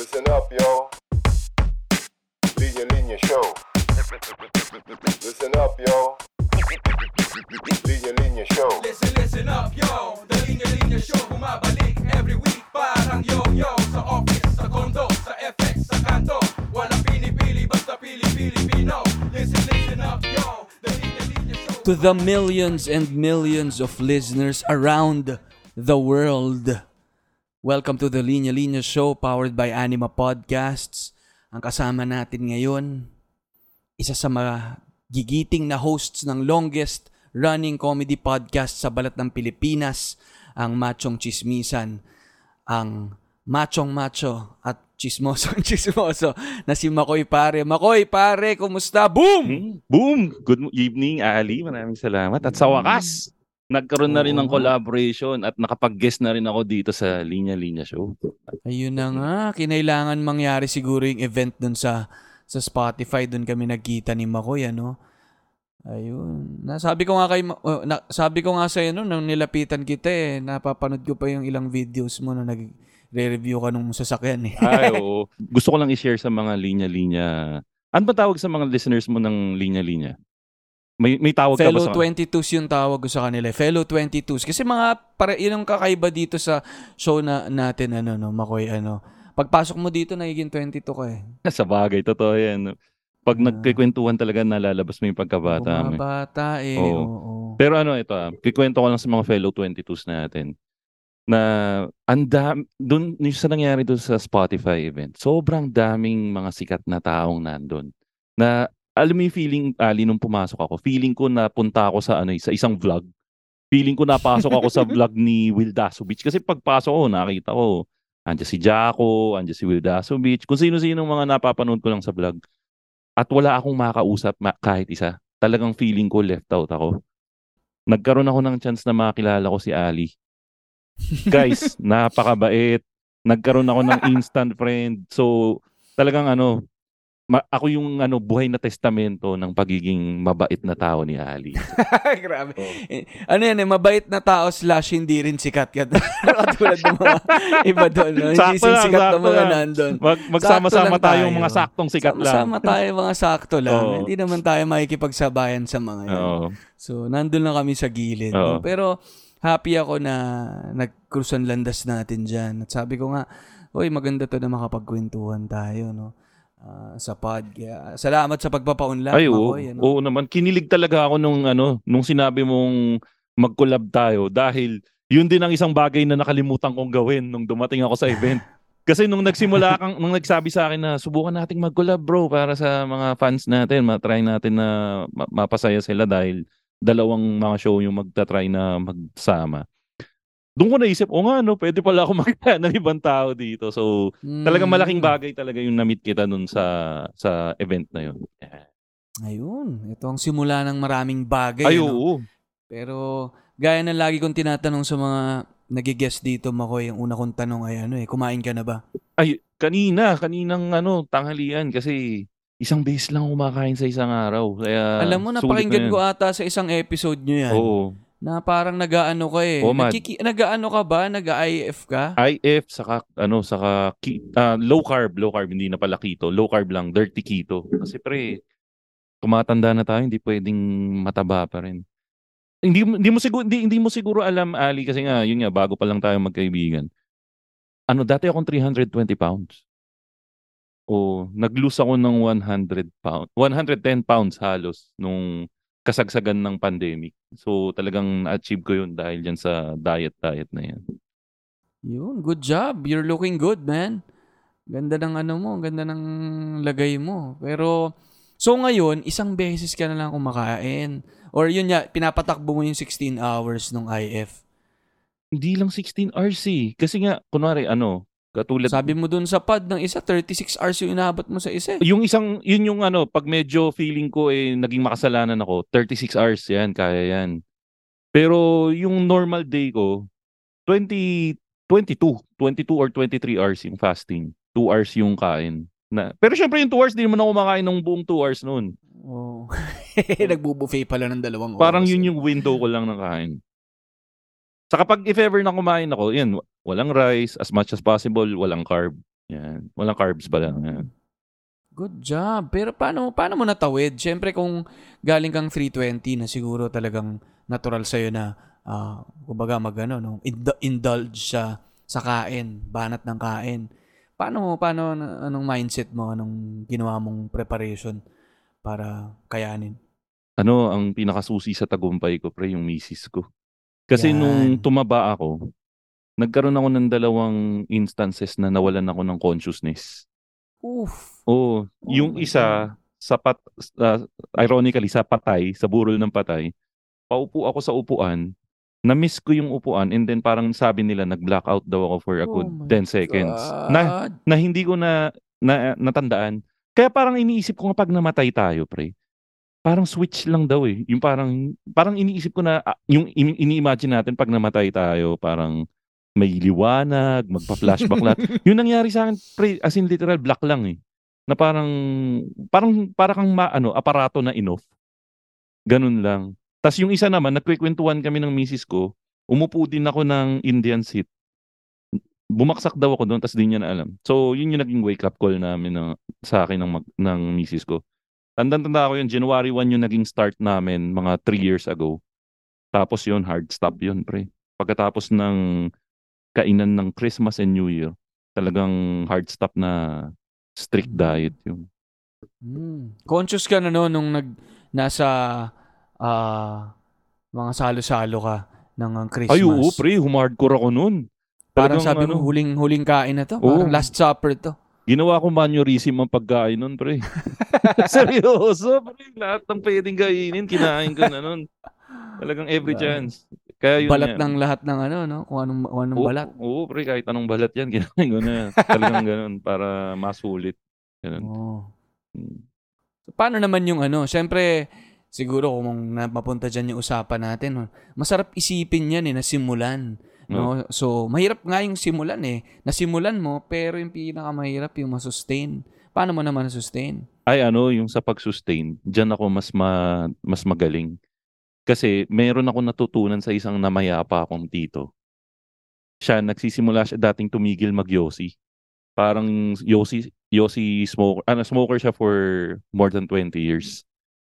Listen up, yo. Linya Linya Show. Listen up, yo. Linya Linya Show. Listen, listen up, yo The Linya Linya Show Bumabalik every week Parang yo-yo Sa office, sa condo, sa FX, sa kanto Walang pinipili, basta pili-Pilipino Listen, listen up, yo The Linya Linya Show to the millions and millions of listeners around the world. Welcome to the Linya Linya Show powered by Anima Podcasts. Ang kasama natin ngayon, isa sa mga gigiting na hosts ng longest running comedy podcast sa balat ng Pilipinas, ang Machong Chismisan, ang Machong Macho at Chismosong Chismoso na si Makoy Pare. Makoy Pare, kumusta? Boom! Hmm, Boom! Good evening, Ali. Maraming salamat. At sa wakas, nagkaroon na rin ng collaboration at nakapag-guest na rin ako dito sa Linya Linya Show. Ayun na nga, kinailangan mangyari siguro yung event dun sa sa Spotify, dun kami nagkita ni Makoy, ano. Ayun. Nasabi ko nga kay oh, na, sabi ko nga sa no nung nilapitan kita eh, napapanood ko pa yung ilang videos mo na nag-review ka nung sasakyan eh. Ay, oo. Gusto ko lang i-share sa mga Linya Linya. Ano ba tawag sa mga listeners mo ng Linya Linya? May, may tawag ka ba Fellow sa 22s yung tawag ko sa kanila. eh. Fellow 22s. Kasi mga, para, yun ang kakaiba dito sa show na natin, ano, no, Makoy, ano. Pagpasok mo dito, nagiging 22 ka eh. sa bagay? Totoo yan. Pag Ah. nagkikwentuhan talaga, nalalabas mo yung pagkabata mo. Bumabata eh. Oo. Oo. Pero ano ito ah, kikwento ko lang sa mga fellow 22s natin na ang dam doon yung sa nangyari doon sa Spotify event. Sobrang daming mga sikat na taong nandun. Na alam mo yung feeling Ali nung pumasok ako, feeling ko na punta ako sa ano eh, sa isang vlog. Feeling ko napasok ako sa vlog ni Will Dasovich kasi pagpasok ko nakita ko andiyan si Jaco, andiyan si Will Dasovich, kung sino-sino mga napapanood ko lang sa vlog. At wala akong makausap ma- kahit isa. Talagang feeling ko left out ako nagkaroon ako ng chance na makilala ko si Ali. Guys, napakabait. Nagkaroon ako ng instant friend. So, talagang ano, ma- ako yung ano buhay na testamento ng pagiging mabait na tao ni Ali. Grabe. Oo. Eh, Ano yan eh, mabait na tao slash hindi rin sikat. Katulad ng mga iba doon. No? Hindi lang, sikat na mga lang. nandun. Mag, magsama-sama tayo. mga saktong sikat lang. Sama tayo mga sakto lang. Oo. Hindi naman tayo makikipagsabayan sa mga yan. Oo. So, nandun lang kami sa gilid. no? Oo. Pero, happy ako na nag-cruise ang landas natin dyan. At sabi ko nga, Uy, maganda to na makapagkwentuhan tayo, no? Ah, sa pod. Kaya, salamat sa pagpapaunlad, Ay, oo. Makoy, ano? Oo naman. Kinilig talaga ako nung ano, nung sinabi mong mag-collab tayo dahil yun din ang isang bagay na nakalimutan kong gawin nung dumating ako sa event. Kasi nung nagsimula kang, nung nagsabi sa akin na subukan nating mag-collab bro para sa mga fans natin, matry natin na ma- mapasaya sila dahil dalawang mga show yung magta-try na magsama. Doon ko naisip, o nga no, pwede pala ako makita ng ibang tao dito. So, talagang Mm. malaking bagay talaga yung na-meet kita nun sa sa event na yun. Ayun, ito ang simula ng maraming bagay. Ay, ano? oo. Pero gaya ng lagi kong tinatanong sa mga nagigest dito, Makoy, yung una kong tanong ay ano eh, kumain ka na ba? Ay, kanina, kaninang ano, tanghalian kasi isang beses lang kumakain sa isang araw. Kaya Alam mo, napakinggan na ko ata sa isang episode nyo yan. Oo. Na parang nag-aano ka eh. Mad. Nagkiki- nag-aano ka ba? Nag-IF ka? IF saka ano saka ki- ah, low carb, low carb hindi na pala keto, low carb lang, dirty keto. Kasi pre, tumatanda na tayo, hindi pwedeng mataba pa rin. Hindi hindi mo siguro hindi, hindi mo siguro alam Ali kasi nga yun nga bago pa lang tayo magkaibigan. Ano dati akong 320 pounds. O nag-lose ako ng 100 pounds, 110 pounds halos nung kasagsagan ng pandemic. So talagang na-achieve ko yun dahil dyan sa diet-diet na yan. Yun, good job. You're looking good, man. Ganda ng ano mo, ganda ng lagay mo. Pero, so ngayon, isang beses ka na lang kumakain. Or yun nga, pinapatakbo mo yung 16 hours nung IF. Hindi lang 16 hours eh. Kasi nga, kunwari, ano, katulad... Sabi mo dun sa pad ng isa, 36 hours yung inabot mo sa isa. eh. yung isang, yun yung ano, pag medyo feeling ko eh, naging makasalanan ako, 36 hours yan, kaya yan. Pero yung normal day ko, 20, 22, 22 or 23 hours yung fasting. 2 hours yung kain. Na, pero syempre yung 2 hours, di naman ako kumakain ng buong 2 hours noon. Oh. Nagbubuffet pala ng dalawang oras. Parang yun eh. yung window ko lang ng kain. Sa kapag if ever na kumain ako, yan, walang rice, as much as possible, walang carb. Yan. Walang carbs ba lang. Yan. Good job. Pero paano paano mo natawid? Siyempre kung galing kang 320 na siguro talagang natural sa'yo na ah, kumbaga mag ano, no, ind- indulge sa sa kain, banat ng kain. Paano paano anong mindset mo, anong ginawa mong preparation para kayanin? Ano ang pinakasusi sa tagumpay ko, pre, yung misis ko. Kasi Yan. nung tumaba ako, nagkaroon ako ng dalawang instances na nawalan ako ng consciousness. Oof. Oo, Oh yung isa sa pat, ah, ironically sa patay, sa burol ng patay, paupo ako sa upuan, na-miss ko yung upuan and then parang sabi nila nag-blackout daw ako for a Oh good my 10 seconds. Na God. na hindi ko na, na natandaan. Kaya parang iniisip ko nga pag namatay tayo, pre. Parang switch lang daw eh. Yung parang parang iniisip ko na ah, yung ini- ini-imagine natin pag namatay tayo, parang may liwanag, magpa-flashback lahat. yung nangyari sa akin, pre, as in literal black lang eh. Na parang parang para kang ma, ano, aparato na inoff. Ganun lang. Tapos yung isa naman, nagkwekwentuhan kami ng misis ko, umupo din ako ng Indian seat bumaksak daw ako doon tapos di niya na alam. So, yun yung naging wake up call namin ng, sa akin ng, mag- ng misis ko. Tandang-tanda ko yun, January 1 yung naging start namin mga 3 years ago. Tapos yun, hard stop yun, pre. Pagkatapos ng kainan ng Christmas and New Year, talagang hard stop na strict diet yun. Hmm. Conscious ka na no nung nag nasa ah, mga salo-salo ka ng ah, Christmas. Ay, oo, pre, humardcore ako nun. Parang sabi mo, ano, huling huling kain na to. Oo. Parang last supper to. Ginawa ko mannerism ang pagkain nun, pre. Seryoso, pre. Lahat ng pwedeng kainin, kinain ko na nun. Talagang every chance. Kaya yun balat yan. ng lahat ng ano, no? Kung anong, kung anong Oo, balat. Oo, pre, kahit anong balat yan, kinain ko na yan. Talagang ganun, para masulit. Ganun. Oo. Mm. So, paano naman yung ano? Siyempre, siguro kung mapunta dyan yung usapan natin, no? masarap isipin yan eh, na simulan. No? So, mahirap nga yung simulan eh. Nasimulan mo, pero yung pinakamahirap yung masustain. Paano mo naman nasustain? Ay, ano, yung sa pag-sustain, dyan ako mas, ma, mas magaling. Kasi meron ako natutunan sa isang namayapa akong tito. Siya, nagsisimula siya dating tumigil mag-yosi. Parang yosi, yosi smoker, ano, smoker siya for more than 20 years.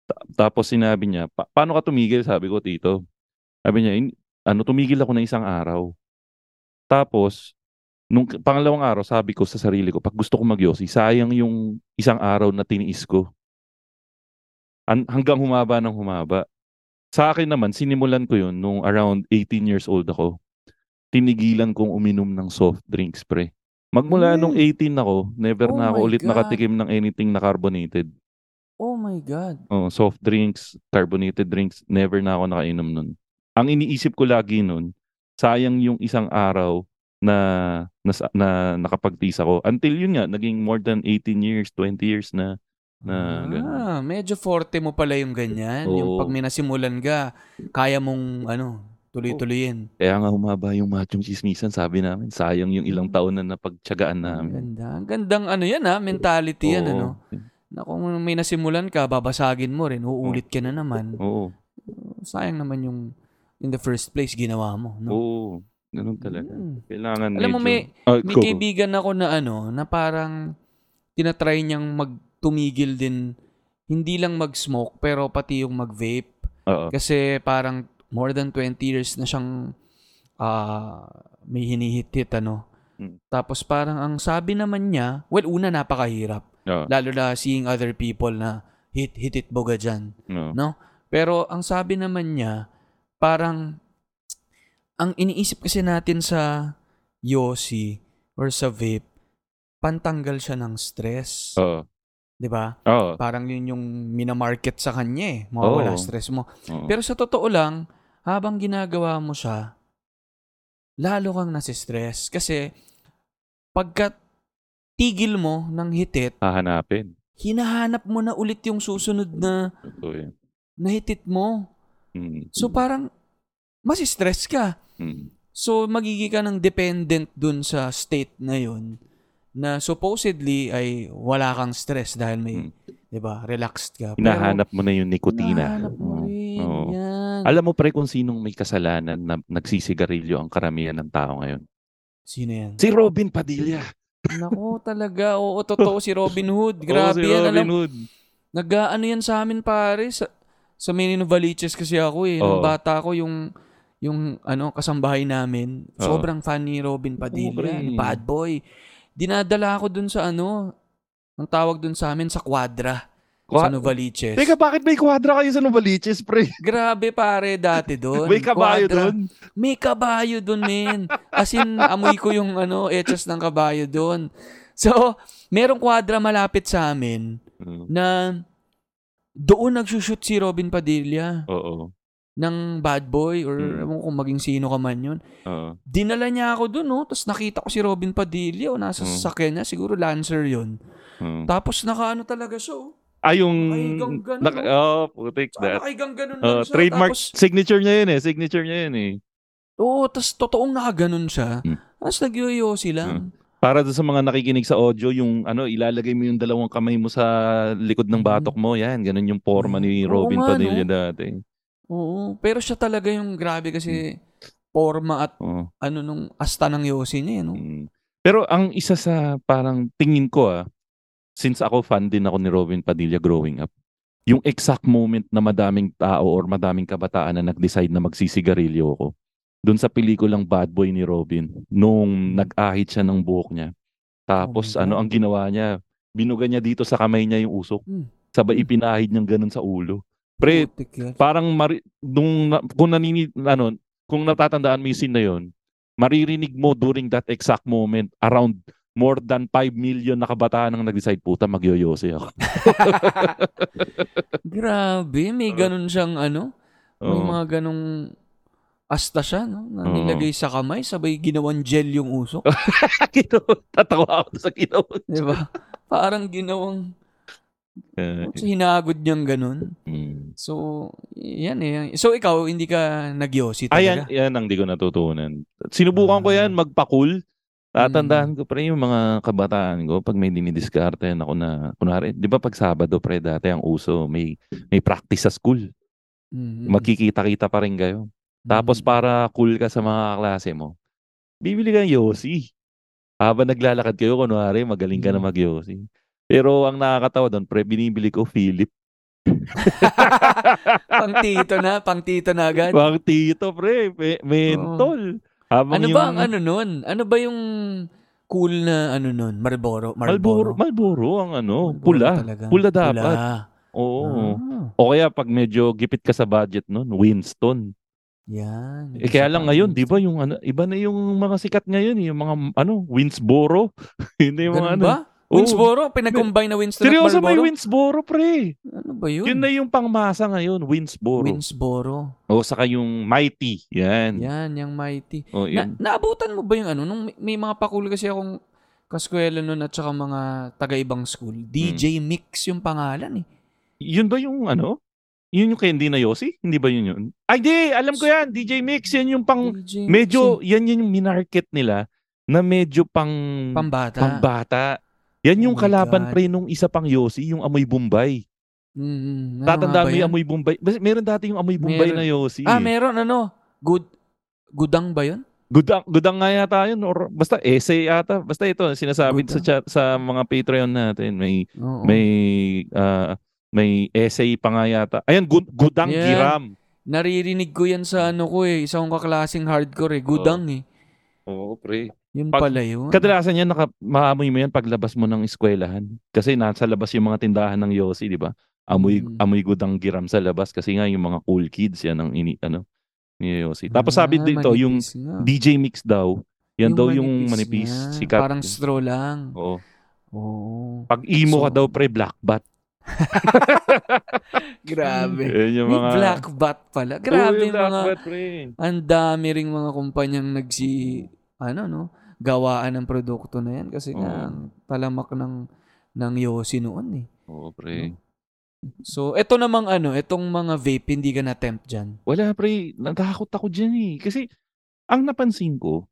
Ta- tapos sinabi niya, "Pa- paano ka tumigil? Sabi ko, tito. Sabi niya, "In- ano, tumigil ako ng isang araw. Tapos, nung pangalawang araw, sabi ko sa sarili ko, pag gusto ko magyosi, sayang yung isang araw na tiniis ko. An- hanggang humaba ng humaba. Sa akin naman, sinimulan ko yun nung around 18 years old ako. Tinigilan kong uminom ng soft drinks, pre. Magmula Mm. nung 18 ako, never Oh na ako ulit God. nakatikim ng anything na carbonated. Oh my God. Oh, soft drinks, carbonated drinks, never na ako nakainom nun. Ang iniisip ko lagi nun, sayang yung isang araw na na, na nakapagtis ako. Until yun nga, naging more than 18 years, 20 years na. Na ganun. ah, medyo forte mo pala yung ganyan. Yung Oo. pag may nasimulan ka, kaya mong ano, tuloy-tuloyin. Kaya nga humaba yung machong chismisan, sabi namin, sayang yung ilang taon na napagtsagaan Ang namin. ganda. Ang gandang ano yan ha, mentality yan Oo. ano. Na kung may nasimulan ka, babasagin mo rin, uulit ka na naman. Oo. Sayang naman yung in the first place ginawa mo. No? Oo. Ganun talaga. Mm. Kailangan Alam mo, medyo... may- Ah, May go, kaibigan ako na ano, na parang tinatry niyang magtumigil din, hindi lang mag-smoke, pero pati yung mag-vape. Oo. Kasi parang more than 20 years na siyang ah, may hinihit-hit, ano. Mm. Tapos parang ang sabi naman niya, well, una napakahirap. Oo. Lalo na seeing other people na hit, hit it boga dyan. Oo. No? Pero ang sabi naman niya, parang ang iniisip kasi natin sa Yossi or sa vape, pantanggal siya ng stress. Oo. 'Di ba? Oo. Parang yun yung minamarket sa kanya eh. Mawawala Oo. stress mo. Oo. Pero sa totoo lang, habang ginagawa mo siya, lalo kang nasistress. Kasi pagka tigil mo ng hitit, Hahanapin. hinahanap mo na ulit yung susunod na Totoo yan. na hitit mo. Mm. So parang masistress ka. Mm. So magiging ka ng dependent dun sa state na yun na supposedly ay wala kang stress dahil may, Mm. 'di ba, relaxed ka. Hinahanap mo na yung nikotina. Hinahanap mo Oo. rin. Oo. Yan. Alam mo pre kung sinong may kasalanan na nagsisigarilyo ang karamihan ng tao ngayon? Sino yan? Si Robin Padilla. Nako talaga. Oo, totoo si Robin Hood. Oo, Grabe si yan. Robin Alam, Hood. nag-ano yan sa amin pare. Sa, sa Menino Valiches kasi ako eh. Nung Oo. bata ko yung yung ano kasambahay namin. Oo. Sobrang fan ni Robin Padilla. pre. ni Bad Boy. Dinadala ako dun sa ano. Ang tawag dun sa amin sa Quadra. sa Kwa- Novaliches. Teka, bakit may kwadra kayo sa Novaliches, pre? Grabe pare dati doon. May kabayo doon? May kabayo doon, men. As in, amoy ko yung ano, etchas ng kabayo doon. So, merong kwadra malapit sa amin Mm, na doon nagsushoot si Robin Padilla Oo. Ng bad boy or Mm. kung maging sino ka man yun. Oo. Dinala niya ako doon, no? Tapos nakita ko si Robin Padilla, o nasa Mm. sasakyan niya, siguro Lancer yun. Mm. Tapos nakaano talaga siya, oh. Ah, yung... Nakaigang ganun, Naka, no? oh, putik that. nakaigang ganun Oh, lang siya. trademark Tapos, signature niya yun eh. Signature niya yun eh. oo, tapos totoong nakaganon siya. Mm. Tapos nagyoyosi lang. Para doon sa mga nakikinig sa audio, yung ano, ilalagay mo yung dalawang kamay mo sa likod ng Mhm. batok mo. Yan, ganun yung forma ni Robin Padilla no? dati. Oo. Pero siya talaga yung grabe kasi forma at Oo. ano nung asta ng yosi niya, eh, no? Mm. Pero ang isa sa parang tingin ko ah, since ako fan din ako ni Robin Padilla growing up, yung exact moment na madaming tao or madaming kabataan na nag-decide na magsisigarilyo ako, doon sa pelikulang Bad Boy ni Robin, nung nag-ahit siya ng buhok niya. Tapos Oh my ano ang ginawa niya? Binuga niya dito sa kamay niya yung usok. Hmm. Sabay Hmm. ipinahid niyang ganun sa ulo. Pre, Putik yan. parang mari, nung kung nanini ano, kung natatandaan mo yung scene na yun, maririnig mo during that exact moment around more than 5 million na kabataan ang nag-decide, puta, magyoyose ako. Grabe, may ganun siyang ano, may Oo. mga ganung asta siya, no? Na Oo. nilagay sa kamay, sabay ginawang gel yung usok. Tatawa ako sa ginawa. Di ba? Parang ginawang, Eh, so, hinagod niyang ganun. mm. So, yan eh. So, ikaw, hindi ka nagyosi Ayan, talaga? yan ang di ko natutunan. Sinubukan ko yan, Ah. magpa-cool. Tatandaan ko pre yung mga kabataan ko pag may dinidiskarte ako na kunwari, 'di ba pag Sabado pre dati ang uso, may may practice sa school. Mhm. Magkikita-kita pa rin kayo. Tapos Mhm. para cool ka sa mga klase mo, bibili ka ng Yossi. Habang naglalakad kayo, kunwari, magaling ka na Mm. Pero ang nakakatawa doon, pre, binibili ko Philip. pang tito na, pang tito na agad. Pang tito, pre. Me- mentol. Habang ano yung, ba ang ano nun? Ano ba yung cool na ano nun? Marlboro? Malboro, Malboro ang ano, Marlboro pula. talaga. Pula dapat. Pula. Oo. Ah, O kaya pag medyo gipit ka sa budget nun, Winston. yan. Eh kaya lang ngayon, 'di ba yung ano, iba na yung mga sikat ngayon, eh, yung mga ano, Winsboro. Hindi yung mga Ganun ano. ba? Winsboro? Pinag-combine na Winston Seryoso at may Marlboro? Winsboro, pre. Ano ba yun? Yun na yung pangmasa ngayon, Winsboro. Winsboro. O saka yung Mighty. Yan. Yan, yung mighty. O, Na, yun. naabutan mo ba yung ano? Nung may, may mga pakul kasi akong kaskwela nun at saka mga taga-ibang school. DJ Hmm. Mix yung pangalan eh. Yun ba yung ano? Yun yung Candy na Yossi? Hindi ba yun yun? Ay, di! Alam ko yan! DJ Mix, yan yung pang... DJ Mix Medyo, eh. yan yung minarket nila na medyo pang... Pambata. Pambata. Yan Oh yung my kalaban God. pre nung isa pang Yossi, yung Amoy Bombay. Mm, ano ba mo yung? Amoy Bombay. Meron dati yung Amoy Bombay Meron. na Yossi. Ah, eh. meron ano? Good Gudang ba yun? Gudang, gudang nga yata yun. Or, basta essay yata. Basta ito, sinasabi sa Gudang. chat, sa mga Patreon natin. May Oo. may ah, may essay pa nga yata. Ayan, gu- gudang Yan. giram. Naririnig ko yan sa ano ko eh. Isa kong kaklaseng hardcore eh. Gudang eh. Oo, pre. Yun Pag- pala yun. Kadalasan yan, naka, maamoy mo yan paglabas mo ng eskwelahan. Kasi nasa labas yung mga tindahan ng Yossi, di ba? Amoy, Mm. amoy gudang giram sa labas kasi nga yung mga cool kids yan ang ini, ano, ni Yossi. Tapos sabi Ah, dito, yung manipis nga. DJ Mix daw, yan daw yung manipis. nga. Sikat. Parang straw lang. Oo. Oo. Pag emo ka So- daw, pre, black bat. Grabe. Yung May mga... black bat pala. Grabe yung black mga... bat, pre. Ang dami ring mga kumpanyang nagsi... Ano no? Gawaan ng produkto na yan. Kasi nga, Oo. ang talamak ng, ng Yossi noon eh. Oo, pre. So, eto namang ano, etong mga vape, hindi ka na-tempt dyan. Wala, pre. Natakot ako dyan eh. Kasi, ang napansin ko,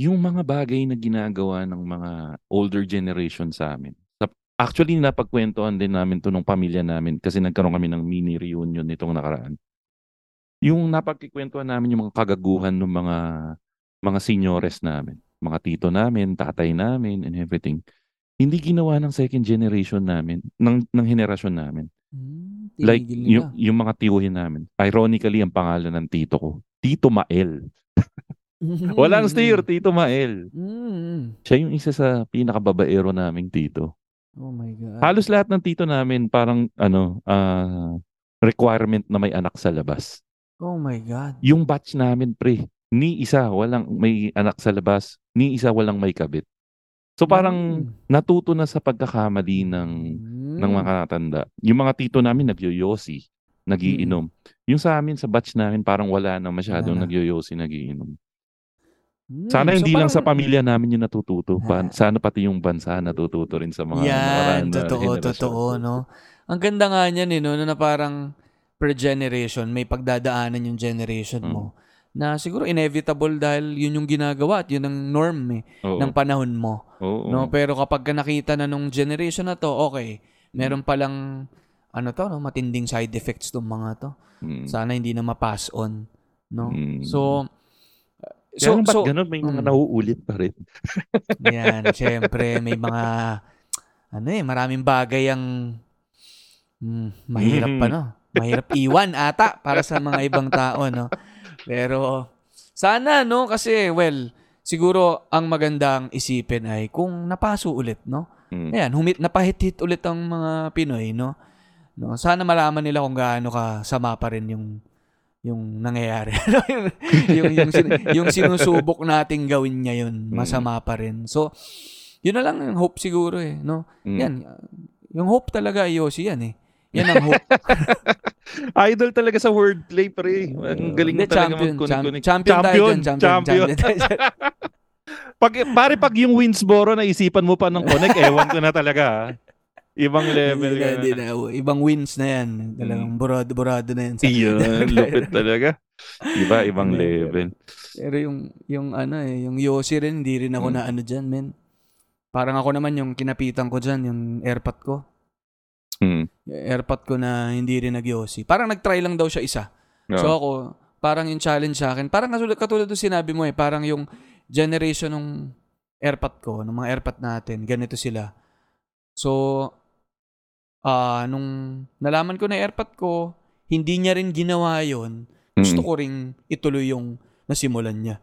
yung mga bagay na ginagawa ng mga older generation sa amin. Sa- Actually, napagkwentuhan din namin to nung pamilya namin kasi nagkaroon kami ng mini reunion nitong nakaraan. Yung napagkikwentuhan namin yung mga kagaguhan ng mga mga seniores namin. Mga tito namin, tatay namin, and everything. Hindi ginawa ng second generation namin, ng, ng henerasyon namin. Hmm, Like, yung, yung mga tiyuhin namin. Ironically, ang pangalan ng tito ko, Tito Mael. Walang steer, Tito Mael. Mm. Siya yung isa sa pinakababaero naming tito. Oh my God. Halos lahat ng tito namin parang ano, ah, requirement na may anak sa labas. Oh my God. Yung batch namin pre, ni isa walang may anak sa labas, ni isa walang may kabit. So parang Mm. natuto na sa pagkakamali ng ng Mm. mga katanda. Yung mga tito namin nagyoyosi, nagiinom. Yung sa amin sa batch namin parang wala na masyadong Wala na. nagyoyosi, nagiinom. Mm. Sana So hindi lang sa parang- pamilya namin yung natututo. Ah. Sana pati yung bansa natututo rin sa mga Yan, totoo, henerasyon. totoo, no? Ang ganda nga niyan, eh, no, na parang per generation, may pagdadaanan yung generation Mm. mo. Na siguro inevitable dahil yun yung ginagawa at yun ang norm eh, Oo. ng panahon mo. Oo. No? Pero kapag ka nakita na nung generation na to, okay, meron palang ano to, no, matinding side effects tong mga to. Mm. Sana hindi na ma-pass on, no? Mm. So So, so, so ganun, may mga mm. nauulit pa rin. Yan, syempre, may mga, ano eh, maraming bagay ang mm, mahirap pa, no? Mahirap iwan ata para sa mga ibang tao, no? Pero, sana, no? Kasi, well, siguro ang magandang isipin ay kung napaso ulit, no? Mm. Ayan, humit, napahit-hit ulit ang mga Pinoy, no? no? Sana malaman nila kung gaano ka sama pa rin yung yung nangyayari. yung, yung, sin- yung sinusubok nating gawin ngayon, masama pa rin. So, yun na lang ang hope siguro eh, no? Mm. Yan, yung hope talaga, Yossi, yan eh. Yan ang hope. Idol talaga sa wordplay, pre. Ang galing mo talaga champion, mag-connect. champ- champion, tayo champion, champion. champion. Pag, pare, pag yung Winsboro, naisipan mo pa ng connect, ewan ko na talaga. Ibang level Hindi na, hindi na. na. Ibang wins na yan. Talagang burado-burado na yan. Sa, Iyon, lupit talaga. Iba, ibang level. Pero yung, yung ano eh, yung Yossi rin, hindi rin ako Mm. na ano dyan, men. Parang ako naman yung kinapitan ko dyan, yung airpot ko. Hmm. Airpot ko na hindi rin nag-Yossi. Parang nag-try lang daw siya isa. So Oo. ako, parang yung challenge sa akin, parang katulad, katulad ng sinabi mo eh, parang yung generation ng airpot ko, ng mga airpot natin, ganito sila. So, ah nung nalaman ko na airpot ko, hindi niya rin ginawa yon gusto Mm. ko ring ituloy yung nasimulan niya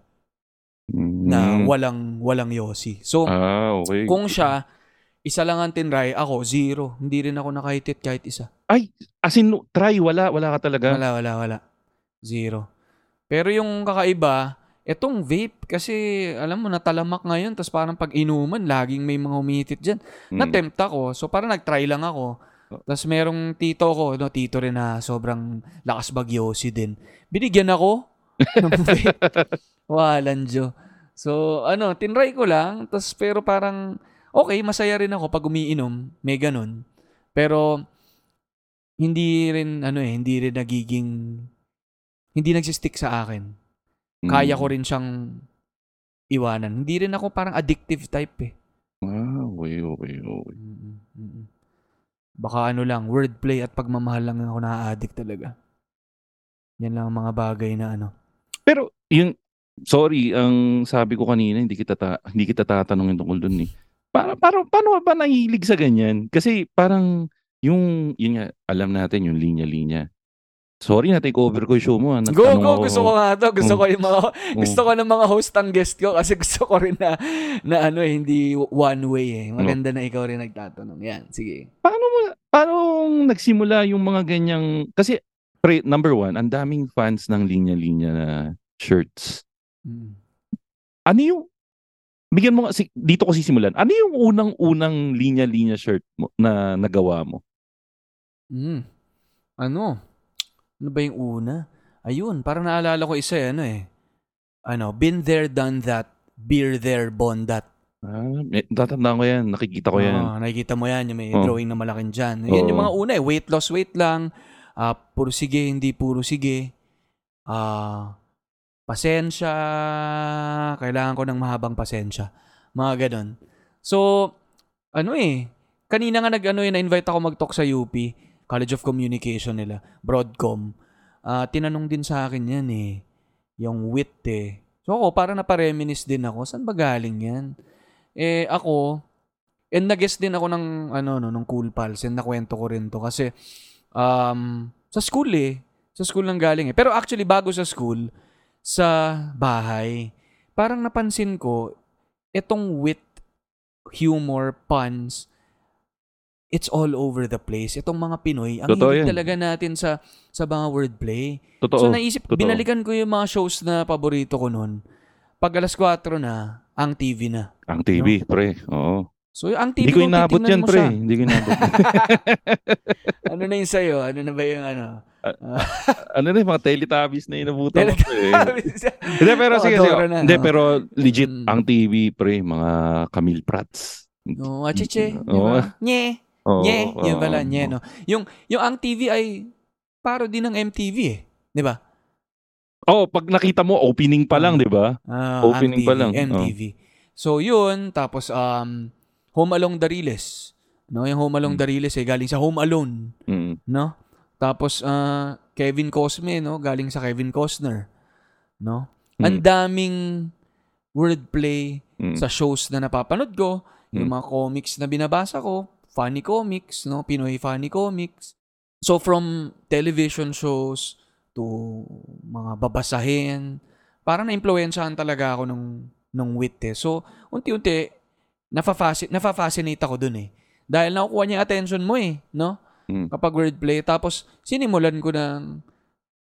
Mm. na walang walang yosi. So, Ah, okay. kung siya isa lang ang tinry, ako zero. Hindi rin ako nakahitit kahit isa. Ay, as in, try, wala, wala ka talaga. Wala, wala, wala. Zero. Pero yung kakaiba, etong vape, kasi alam mo, natalamak ngayon, tapos parang pag inuman, laging may mga humihitit dyan. Mm. Na-tempt ako, so parang nag-try lang ako. Tapos merong tito ko, no, tito rin na sobrang lakas bagyosi din. Binigyan ako ng vape. Walang Diyo. So, ano, tinry ko lang, tapos pero parang, okay, masaya rin ako pag umiinom, may ganun. Pero, hindi rin, ano eh, hindi rin nagiging, hindi nagsistick sa akin. Mm. Kaya ko rin siyang iwanan. Hindi rin ako parang addictive type eh. Ah, okay, okay, okay. Mm-mm, mm-mm. Baka ano lang, wordplay at pagmamahal lang ako na-addict talaga. Yan lang ang mga bagay na ano. Pero, yung, sorry, ang sabi ko kanina, hindi kita, ta- hindi kita tatanungin tungkol dun eh. Para, para, paano ba nahilig sa ganyan? Kasi parang, yung, yun nga, alam natin yung linya-linya. Sorry na take over ko yung show mo. ah. Go, go! ako. Gusto ko nga to. Gusto Oh. ko yung mga, Oh. gusto ko ng mga host ang guest ko kasi gusto ko rin na, na ano eh, hindi one way eh. Maganda na ikaw rin nagtatanong. Yan, sige. paano mo, paano nagsimula yung mga ganyang, kasi, pre, number one, ang daming fans ng linya-linya na shirts. Mm. Ano yung, bigyan mo, nga si- dito ko sisimulan, ano yung unang-unang linya-linya shirt mo na nagawa mo? Mm. Ano? Ano ba yung una? Ayun, parang naalala ko isa eh, ano eh. Ano, been there, done that, beer there, bond that. Ah, tatandaan ko yan, nakikita ko yan. Ah, nakikita mo yan, yung may Oh. drawing na malaking dyan. Yan yung Oo. mga una eh, weight loss, weight lang, ah puro sige, hindi puro sige, ah pasensya, kailangan ko ng mahabang pasensya. Mga ganon. So, ano eh, kanina nga nag, ano eh, na-invite ako mag-talk sa UP, College of Communication nila, Broadcom. Ah, tinanong din sa akin yan eh, yung wit eh. So ako, parang napareminis din ako. Saan ba galing yan? Eh, ako, and nag-guess din ako ng, ano, no, ng Cool Pals. And nakwento ko rin to. Kasi, um, sa school eh. Sa school lang galing eh. Pero actually, bago sa school, sa bahay, parang napansin ko, itong wit, humor, puns, it's all over the place. Itong mga Pinoy, ang Totoo hilig yan. talaga natin sa sa mga wordplay. Totoo. So naisip, totoo. binalikan ko yung mga shows na paborito ko noon. Pag alas 4 na, ang TV na. Ang TV, pre. Oo. So ang TV Hindi ko inabot yan, pre. Hindi ko inabot. ano na yung sa'yo? Ano na ba yung ano? Ano na yung mga Teletubbies na inabutan pre. Teletubbies. Hindi, pero Oh, sige, sige. Na, Hindi, no? pero legit, Mm. ang TV, pre, mga Camille Prats. No, achiche. di Oo. ba? Nye. Oo, Nye. Yun oo, pala, oo. nye, no? Yung, yung ang TV ay parody ng MTV eh. Di ba? Oh, pag nakita mo, opening pa lang, di ba? Ah, Opening pa lang, MTV. So, yun. Tapos, um, Home Along the Riles. No, yung Home Along Mm. the Riles eh, galing sa Home Alone. Mm. No? Tapos, ah, Kevin Cosme, no? Galing sa Kevin Costner. No? Mm. Ang daming wordplay Mm. sa shows na napapanood ko. Yung Mm. mga comics na binabasa ko. Funny comics, no? Pinoy funny comics. So, from television shows to mga babasahin, parang na-influensyahan talaga ako nung, nung wit eh. So, unti-unti, nafa-fasci- nafa-fascinate ako dun eh. Dahil nakukuha niya attention mo eh, no? Mm. Kapag wordplay. Tapos, sinimulan ko ng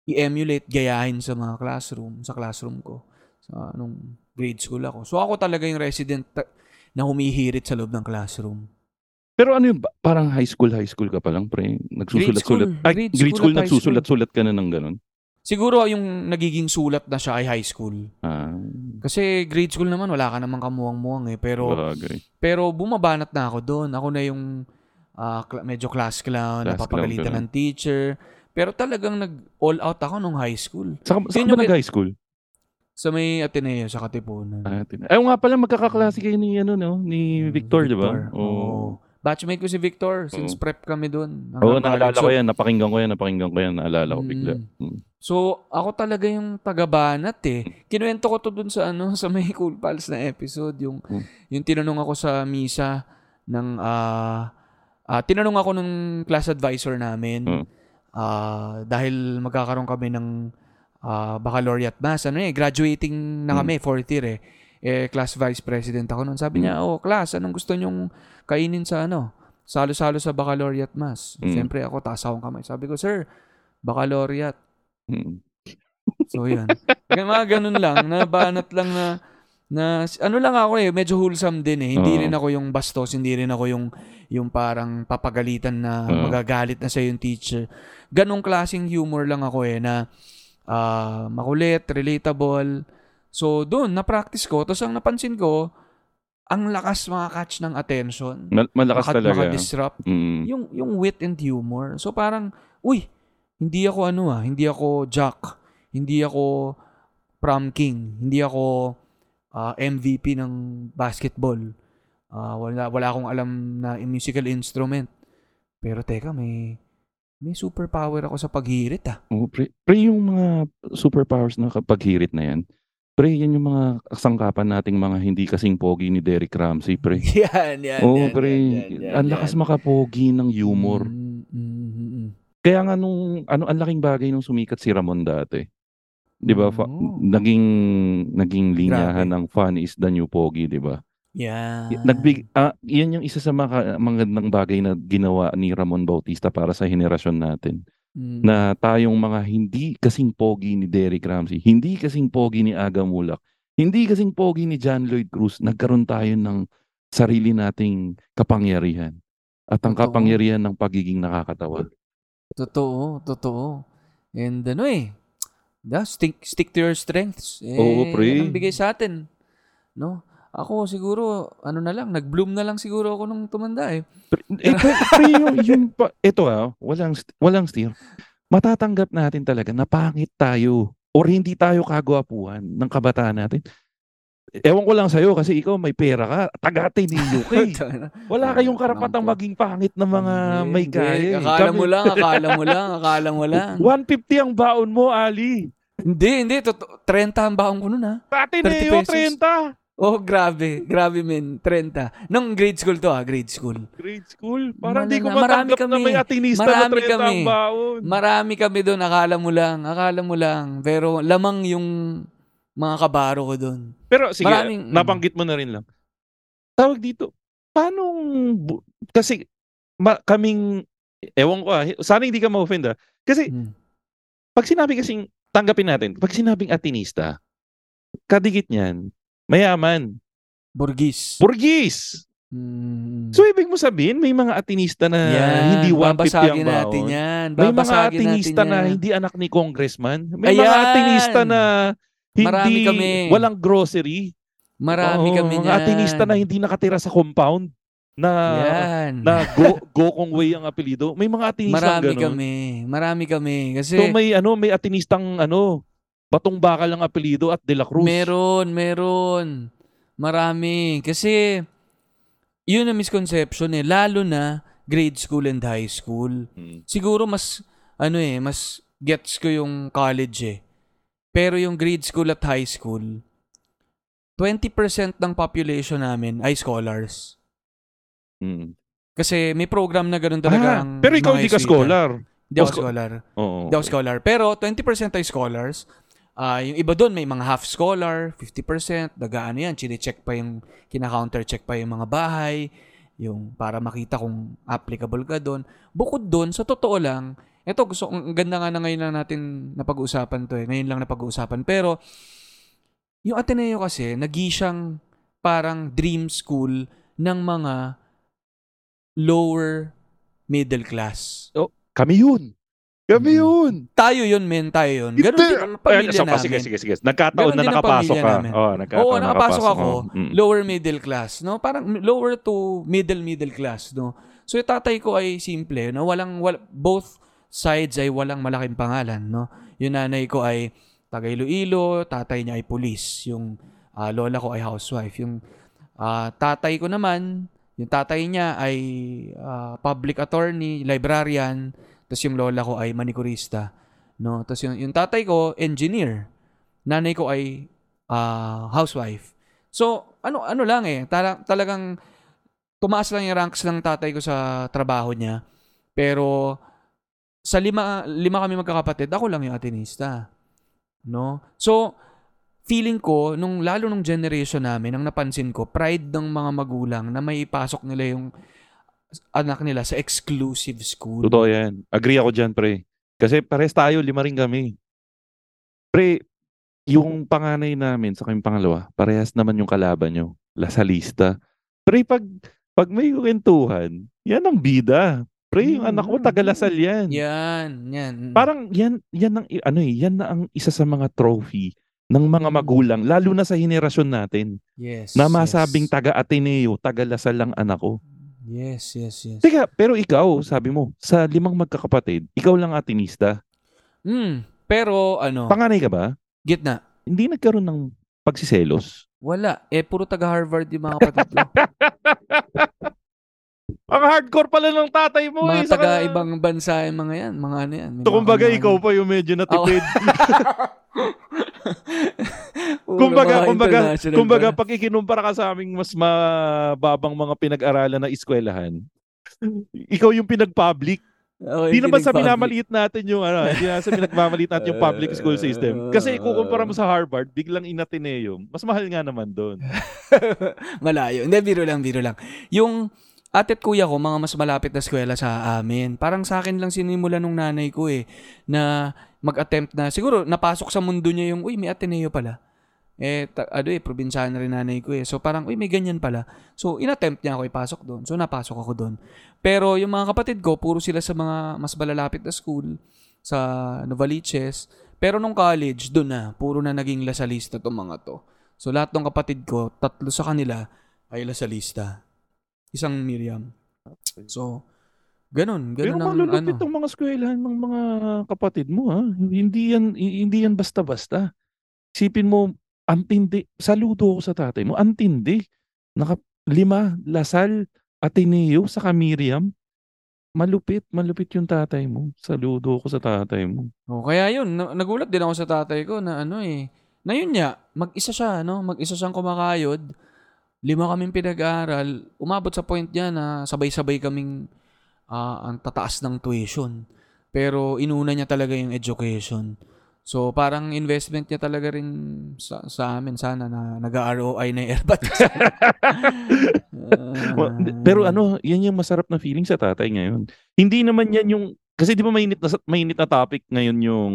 i-emulate, gayahin sa mga classroom, sa classroom ko. Sa nung grade school ako. So, ako talaga yung resident ta- na humihirit sa loob ng classroom. Pero ano yung, parang high school, high school ka pa lang, pre. Nagsusulat-sulat. school. Ay, Grade grade school school, at high nagsusulat-sulat ka na ng ganun. Siguro yung nagiging sulat na siya ay high school. Ah, Kasi grade school naman, wala ka namang kamuwang-muwang eh. Pero, bagay. pero bumabanat na ako doon. Ako na yung ah, cla- medyo class clown, Class napapagalitan clown ng teacher. Pero talagang nag-all out ako nung high school. Saka Yun ba nag-high school? Sa may Ateneo, sa Katipunan. Ah, tin- Ayaw nga pala, magkakaklase kayo ni, ano, no? Ni Mm, Victor, di ba? Oo. Oh. Batchmate ko si Victor since Oo. prep kami doon. Oo, Hanggang naalala ko yan. Napakinggan ko yan. Napakinggan ko yan. Naalala ko bigla. Mm. So, ako talaga yung taga-banat eh. Kinuwento ko to dun sa ano, sa may Cool Pals na episode. Yung, Mm. yung tinanong ako sa misa ng, ah, ah, tinanong ako ng class advisor namin. Mm. ah, dahil magkakaroon kami ng ah, baccalaureate mass. Ano eh, graduating na kami, fourth year eh. Eh, class vice president ako noon. Sabi niya, oh, class, anong gusto nyong kainin sa ano? Salo-salo sa baccalaureate mass. Mm. Siyempre ako, taas akong kamay. Sabi ko, sir, baccalaureate. Mm. So, yan. Mga ganun lang. Nabanat lang na, na, ano lang ako eh, medyo wholesome din eh. Hindi Oo. rin ako yung bastos, hindi rin ako yung, yung parang papagalitan na Oo. magagalit na sa yung teacher. Ganong klaseng humor lang ako eh, na ah, makulit, relatable. So, doon, na-practice ko. Tapos, ang napansin ko, ang lakas makakatch ng attention. Mal- malakas Maka- talaga. Makadisrupt Mm. yung yung wit and humor. So parang, uy, hindi ako ano ah, hindi ako jock, hindi ako prom king, hindi ako ah, MVP ng basketball. Ah, wala wala akong alam na musical instrument. Pero teka, may may superpower ako sa paghirit ah. Oo, pre, pre, yung mga superpowers na kapag hirit na yan, pre, yan yung mga kasangkapan nating mga hindi kasing pogi ni Derek Ramsey, pre. yan, yan. Oo, pre, ang lakas makapogi ng humor. Mm, mm, mm, mm. Kaya nga nung, ano, ang laking bagay nung sumikat si Ramon dati. Di ba? Fa- Oo. naging, naging linyahan Grabe. ng fun is the new pogi, di ba? Yan. Nagbig, ah, yan yung isa sa mga magandang bagay na ginawa ni Ramon Bautista para sa henerasyon natin. Mm. na tayong mga hindi kasing pogi ni Derek Ramsey, hindi kasing pogi ni Aga Mulak, hindi kasing pogi ni John Lloyd Cruz, nagkaroon tayo ng sarili nating kapangyarihan. At ang Totoo. kapangyarihan ng pagiging nakakatawa. Totoo, totoo. And ano eh, da, stick, stick to your strengths. Eh, Oo, pre. yan ang bigay sa atin. No? Ako siguro, ano na lang, nag-bloom na lang siguro ako nung tumanda eh. Pre- Eh, pre, pre, yung, yung pa, ito ah, walang, walang steer. Matatanggap natin talaga na pangit tayo or hindi tayo kagwapuhan ng kabataan natin. Ewan ko lang sa'yo kasi ikaw may pera ka. Tagate ninyo kay. Wala kayong karapatang maging pangit na mga Hindi, may hindi. kaya. eh. Akala Kami- mo lang, akala mo lang, akala mo lang. 150 ang baon mo, Ali. Hindi, hindi. Toto, 30 ang baon ko nun ha. Sa 30 Ateneo, pesos. 30. Oh, grabe. Grabe, men. 30. Nung grade school to, ah. Grade school. Grade school. Parang di ko matanggap na kami. may atinista Marami na 30 kami. ang baon. Marami kami doon. Akala mo lang. Akala mo lang. Pero lamang yung mga kabaro ko doon. Pero sige, Maraming- nabanggit mo na rin lang. Tawag dito, paano, kasi ma- kaming, ewan ko ah, sana hindi ka ma-offend ah. Kasi Hmm. pag sinabi kasing, tanggapin natin, pag sinabing atinista, kadigit niyan, mayaman, Burgis. burgis. Hmm. So ibig mo sabihin, may mga atinista na Yan. hindi 150 ang babasagin baon. natin yan. May mga atinista na hindi anak ni congressman. May mga Ayan! atinista na hindi Marami kami. walang grocery. Marami Oo, kami niyan. atinista na hindi nakatira sa compound na Yan. na go go kong way ang apelyido. May mga atinista Marami ganun. kami. Marami kami. Kasi So may ano, may atinistang ano, Batong Bakal ang apelyido at De La Cruz. meron, meron. Marami. Kasi yun ang misconception eh. Lalo na grade school and high school. Hmm. Siguro mas, ano eh, mas gets ko yung college eh. Pero yung grade school at high school, 20% ng population namin ay scholars. Hmm. Kasi may program na ganun talaga Ah, ang pero ikaw hindi ka scholar. Hindi ako scholar. Oo. Hindi ako scholar. Pero 20% ay scholars. Ah, yung iba doon may mga half scholar, 50%, nagaano yan, chine-check pa yung kina-counter check pa yung mga bahay, yung para makita kung applicable ka doon. Bukod doon, sa totoo lang, eto gusto ang ganda nga na ngayon na natin napag-uusapan to eh. Ngayon lang napag-uusapan. Pero yung Ateneo kasi nagi siyang parang dream school ng mga lower middle class. Kami yun. Kami Mm. yun. Tayo yun, men. Tayo yun. Ganun din ang pamilya so, namin. Sige, sige, sige. Nagkataon Ganon na ang nakapasok ka. namin. Oh, nagkataon Oo, na nakapasok ako. Mm. Lower middle class, no? Parang lower to middle middle class, no? So yung tatay ko ay simple, no? Walang wal- both sides ay walang malaking pangalan, no? Yung nanay ko ay taga Iloilo, tatay niya ay police. Yung ah, lola ko ay housewife. Yung ah, tatay ko naman, yung tatay niya ay ah, public attorney, librarian, tapos yung lola ko ay manikurista, no? Tapos yung, yung tatay ko engineer. Nanay ko ay ah, housewife. So, ano ano lang eh, tala- talagang tumaas lang yung ranks ng tatay ko sa trabaho niya. Pero sa lima lima kami magkakapatid, ako lang yung atinista. No? So, feeling ko nung lalo nung generation namin, ang napansin ko, pride ng mga magulang na may ipasok nila yung anak nila sa exclusive school. Totoo yan. Agree ako dyan, pre. Kasi pares tayo, lima rin kami. Pre, yung panganay namin sa kaming pangalawa, parehas naman yung kalaban nyo. Lasalista. Pre, pag, pag may kwentuhan, yan ang bida. Pre, yung anak ko, taga Lasal yan. Yan, yan. Parang yan, yan ang, ano eh, yan na ang isa sa mga trophy ng mga Mm. magulang, lalo na sa henerasyon natin, yes. na masabing yes. taga Ateneo, taga Lasal lang anak ko. Yes, yes, yes. Teka, pero ikaw, sabi mo, sa limang magkakapatid, ikaw lang atinista. Mm, pero ano, Panganay ka ba? gitna. Hindi nagkaroon ng pagsiselos. Wala. Eh, puro taga-Harvard yung mga kapatid ko. Ang hardcore pala ng tatay mo. mga eh, sa ka- taga-ibang bansa yung mga yan. Mga ano yan. May So, mga kumbaga, ikaw pa yung medyo natipid. Puro kumbaga, mga kumbaga, kumbaga, pa. pag ikinumpara ka sa aming mas mababang mga pinag-aralan na eskwelahan, ikaw yung pinag-public. Okay, Hindi naman sa minamaliit natin yung ano, hindi naman sa minagmamaliit natin yung public school system. Kasi ikukumpara mo sa Harvard, biglang inateneo, mas mahal nga naman doon. Malayo. Hindi, biro lang, biro lang. Yung ate at kuya ko, mga mas malapit na eskwela sa amin. Parang sa akin lang sinimula nung nanay ko eh, na mag-attempt na, siguro napasok sa mundo niya yung, uy, may Ateneo pala. Eh, ta- ano eh, probinsyano rin nanay ko eh. So parang, uy, may ganyan pala. So, inattempt niya ako ipasok doon. So, napasok ako doon. Pero yung mga kapatid ko, puro sila sa mga mas malalapit na school, sa Novaliches. Pero nung college, doon na, puro na naging lasalista tong mga to. So, lahat ng kapatid ko, tatlo sa kanila, ay lasalista. Isang Miriam. So, ganun. Pero Ganun ang malulupit ano. ang mga eskwelahan ng mga kapatid mo ha. Hindi yan hindi yan basta-basta. Isipin mo antindi. Saludo ako sa tatay mo. Antindi. Naka lima Lasal Ateneo sa Miriam. malupit, malupit yung tatay mo. Saludo ko sa tatay mo. O, kaya yun, na- nagulat din ako sa tatay ko na ano eh. Na yun niya, mag-isa siya, no? Mag-isa siyang kumakayod. Lima kaming pinag-aaral. Umabot sa point niya na sabay-sabay kaming ah, ang tataas ng tuition. Pero inuna niya talaga yung education. So, parang investment niya talaga rin sa, sa amin sana na nag-ROI na airbat. Wa- Pero ano, yan yung masarap na feeling sa tatay ngayon. Hindi naman yan yung, kasi di ba mainit na, mainit na topic ngayon yung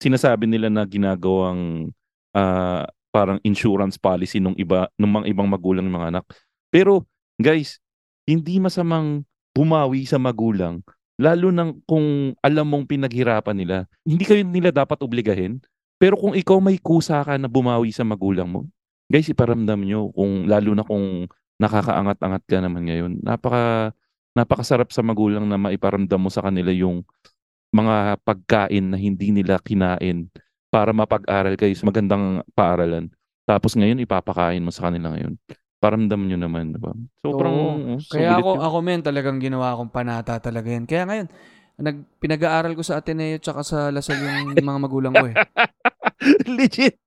sinasabi nila na ginagawang ah, parang insurance policy nung iba, nung mga ibang magulang ng anak. Pero guys, hindi masamang bumawi sa magulang lalo nang kung alam mong pinaghirapan nila. Hindi kayo nila dapat obligahin. Pero kung ikaw may kusa ka na bumawi sa magulang mo, guys, iparamdam nyo kung lalo na kung nakakaangat-angat ka naman ngayon. Napaka napakasarap sa magulang na maiparamdam mo sa kanila yung mga pagkain na hindi nila kinain para mapag-aral kayo sa magandang paaralan. Tapos ngayon ipapakain mo sa kanila ngayon. Paramdam nyo naman, di ba? Sobrang Oo. oh, Kaya ako, yun. ako men, talagang ginawa akong panata talaga yan. Kaya ngayon, nag, pinag-aaral ko sa Ateneo tsaka sa Lasal yung mga magulang ko eh. Legit.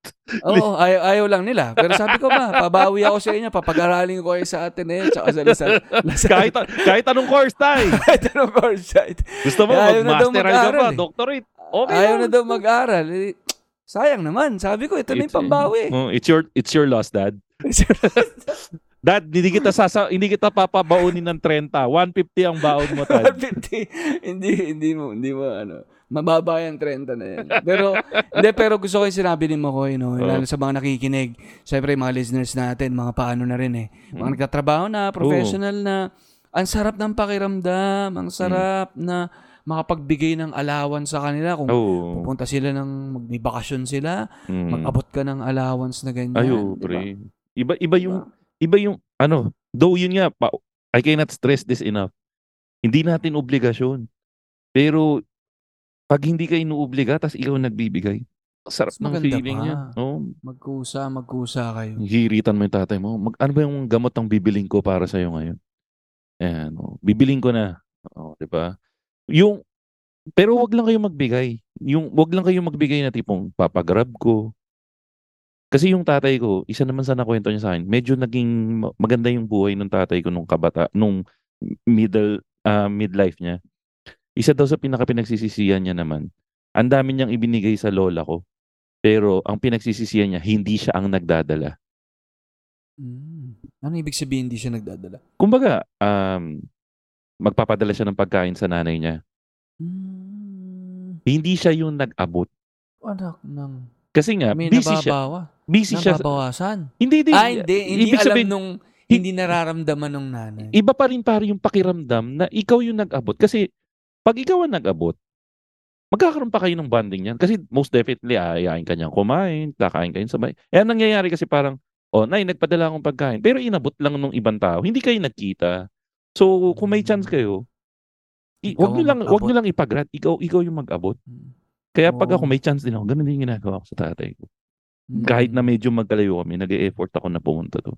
Oo, ayaw, ayaw lang nila. Pero sabi ko ba, pabawi ako sa inyo, papag-aralin ko kayo sa Ateneo tsaka sa Lasal. Lasal. kahit, kahit anong course tayo. Kahit anong course site. Gusto mo, mag-masteral ka pa, eh. doctorate. Okay ayaw lang. na daw mag-aral. Eh, sayang naman. Sabi ko, ito na yung It's- pambawi. Oh, it's your it's your loss, dad. Dad, hindi kita sasa hindi kita papabaunin ng 30. 150 ang baon mo, dad. 150. hindi, hindi mo, hindi mo, ano, mababa yung 30 na yan. Pero, hindi, pero gusto ko yung sinabi ni Makoy, no, Oo. lalo sa mga nakikinig. Siyempre, mga listeners natin, mga paano na rin eh. Mga Mm. nagtatrabaho na, professional na, ang sarap ng pakiramdam, ang sarap na makapagbigay ng allowance sa kanila kung Oo. pupunta sila ng magbibakasyon sila, Mm. mag-abot ka ng allowance na ganyan. Ayo, di ba? pre. Iba iba yung iba yung ano, though yun nga, pa, I cannot stress this enough. Hindi natin obligasyon. Pero pag hindi ka inuobliga, tas ikaw nagbibigay, sarap ng feeling pa. niya. Oh, Magkusa, magkusa kayo. hiritan mo yung tatay mo. Mag, ano ba yung gamot ang bibiling ko para sa'yo ngayon? Ayan, oh, bibiling ko na. Oh, di ba? Yung, pero wag lang kayo magbigay. Yung, wag lang kayo magbigay na tipong papagrab ko. Kasi yung tatay ko, isa naman sa nakwento niya sa akin, medyo naging ma- maganda yung buhay ng tatay ko nung kabata, nung middle, ah, midlife niya. Isa daw sa pinaka-pinagsisisihan niya naman, ang dami niyang ibinigay sa lola ko. Pero ang pinagsisisihan niya, hindi siya ang nagdadala. Mm. Ano ibig sabihin hindi siya nagdadala? Kumbaga, um, magpapadala siya ng pagkain sa nanay niya. Mm. Hindi siya yung nag-abot. Anak ng... Kasi nga, May busy siya. nababawa. Busy siya. sa- Nababawasan. Hindi, hindi. Ah, hindi. Hindi Ibig alam sabihin, nung... Hindi nararamdaman ng nanay. iba pa rin pare yung pakiramdam na ikaw yung nag-abot. Kasi pag ikaw ang nag-abot, magkakaroon pa kayo ng bonding yan. Kasi most definitely, ayayin ka niyang kumain, kakain kayo sabay. Eh, ang nangyayari kasi parang, oh, nay, nagpadala akong pagkain. Pero inabot lang ng ibang tao. Hindi kayo nagkita. So, kung may chance kayo, i- wag ang lang, wag niyo lang ipagrat. Ikaw, ikaw yung mag-abot. Kaya pag Oo. ako may chance din ako, ganun din yung ginagawa ko sa tatay ko. Mm. Kahit na medyo magkalayo kami, nag-e-effort ako na pumunta to.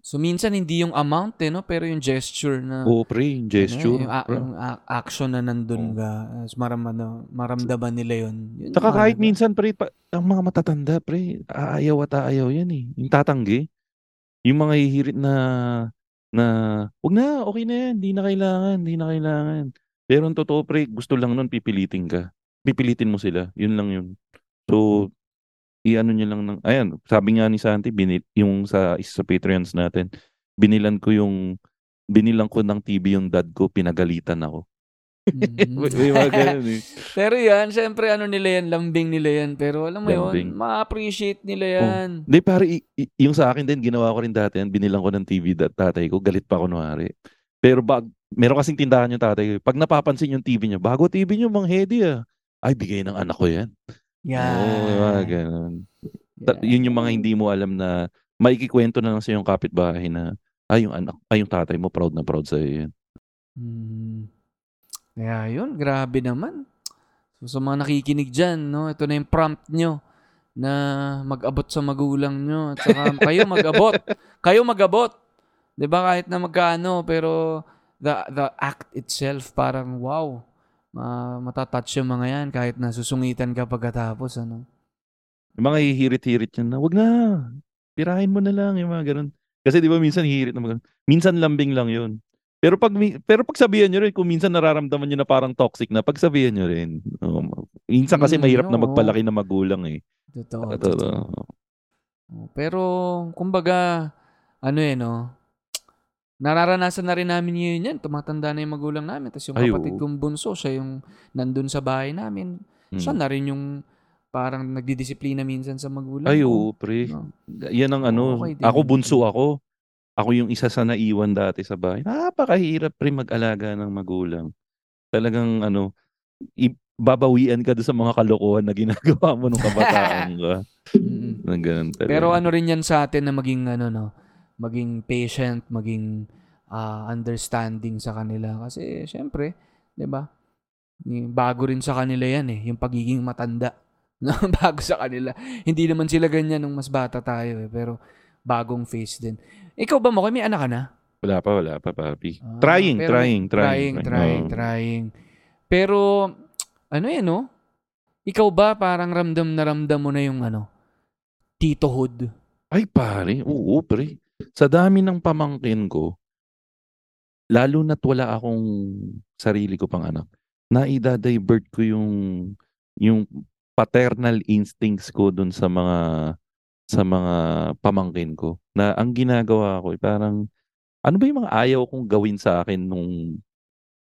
So, minsan hindi yung amount eh, no? Pero yung gesture na... Oo, pre, yung gesture. Ano, yung, a- yung a- action na nandun ka. As maram, ano, maramdaman nila yun. yun Saka yung kahit mahalaga. minsan, pre, pa, ang mga matatanda, pre, aayaw at aayaw yan eh. Yung tatanggi. Yung mga hihirit na, na, wag na, okay na yan, hindi na kailangan, hindi na kailangan. Pero ang totoo, pre, gusto lang nun, pipilitin ka. Pipilitin mo sila. Yun lang yun. So, i-ano nyo lang ng, ayan, sabi nga ni Santi, binil, yung sa, isa sa Patreons natin, binilan ko yung, binilang ko ng TV yung dad ko, pinagalitan ako. Mhm. may, mga ganun eh. Pero yan, syempre ano nila yan, lambing nila yan. Pero alam mo Lambing. yun, ma-appreciate nila yan. Hindi, pare, i- i- yung sa akin din, ginawa ko rin dati yan. Binilang ko ng TV dat tatay ko. Galit pa ako kunwari. Pero bag, meron kasing tindahan yung tatay ko. Pag napapansin yung TV niya, bago TV niyo, mang heady ah. Ay, bigay ng anak ko yan. Yan. Oo, mga ganun. Ta- Yan. Yun yung mga hindi mo alam na maikikwento na lang sa yung kapitbahay na ay yung anak, ay yung tatay mo proud na proud sa yan. Hmm. Kaya yun, grabe naman. So, sa mga nakikinig dyan, no, ito na yung prompt nyo na mag-abot sa magulang nyo. At saka kayo mag-abot. Kayo mag-abot. ba kahit na magkano, pero the the act itself parang wow. Ma matatouch yung mga yan kahit nasusungitan ka pagkatapos ano. Yung mga hihirit-hirit yan na, wag na, pirahin mo na lang, yung mga ganun. Kasi di ba minsan hihirit na mga ganun. Minsan lambing lang yun. Pero pag pero pagsabihan nyo rin kung minsan nararamdaman nyo na parang toxic na, pagsabihan nyo rin. Oo, minsan kasi Mm, mahirap na magpalaki na magulang eh. Totoo. Totoo. Oh, Pero kumbaga ano eh no. Nararanasan na rin namin ngayon yan. Tumatanda na yung magulang namin. Tapos yung Ay, kapatid kong bunso, siya yung nandun sa bahay namin. Mm. Siya na rin yung parang nagdidisiplina minsan sa magulang Ay, oo, pre. No? Yan ang ano. Okay din ako yun, bunso ako. Ako yung isa sa naiwan dati sa bahay. Napakahirap pre mag-alaga ng magulang. Talagang ano, i- babawian ka sa mga kalokohan na ginagawa mo nung kabataan ka. Nang ganun talaga. Pero ano rin yan sa atin na maging ano no, maging patient, maging ah, understanding sa kanila kasi syempre, 'di ba? Bago rin sa kanila yan eh, yung pagiging matanda. Bago sa kanila. Hindi naman sila ganyan nung mas bata tayo eh, pero bagong face din. Ikaw ba mo, may anak ka na? Wala pa, wala pa, papi. Ah, trying, pero trying, trying, trying, trying, Oo. trying. Pero ano yan, no? Ikaw ba parang ramdam na ramdam mo na yung ano, titohood? Ay, pare. Oo, pre. Sa dami ng pamangkin ko, lalo na't wala akong sarili ko pang anak, naida-divert ko yung yung paternal instincts ko dun sa mga sa mga pamangkin ko. Na ang ginagawa ko, eh, parang ano ba yung mga ayaw kong gawin sa akin nung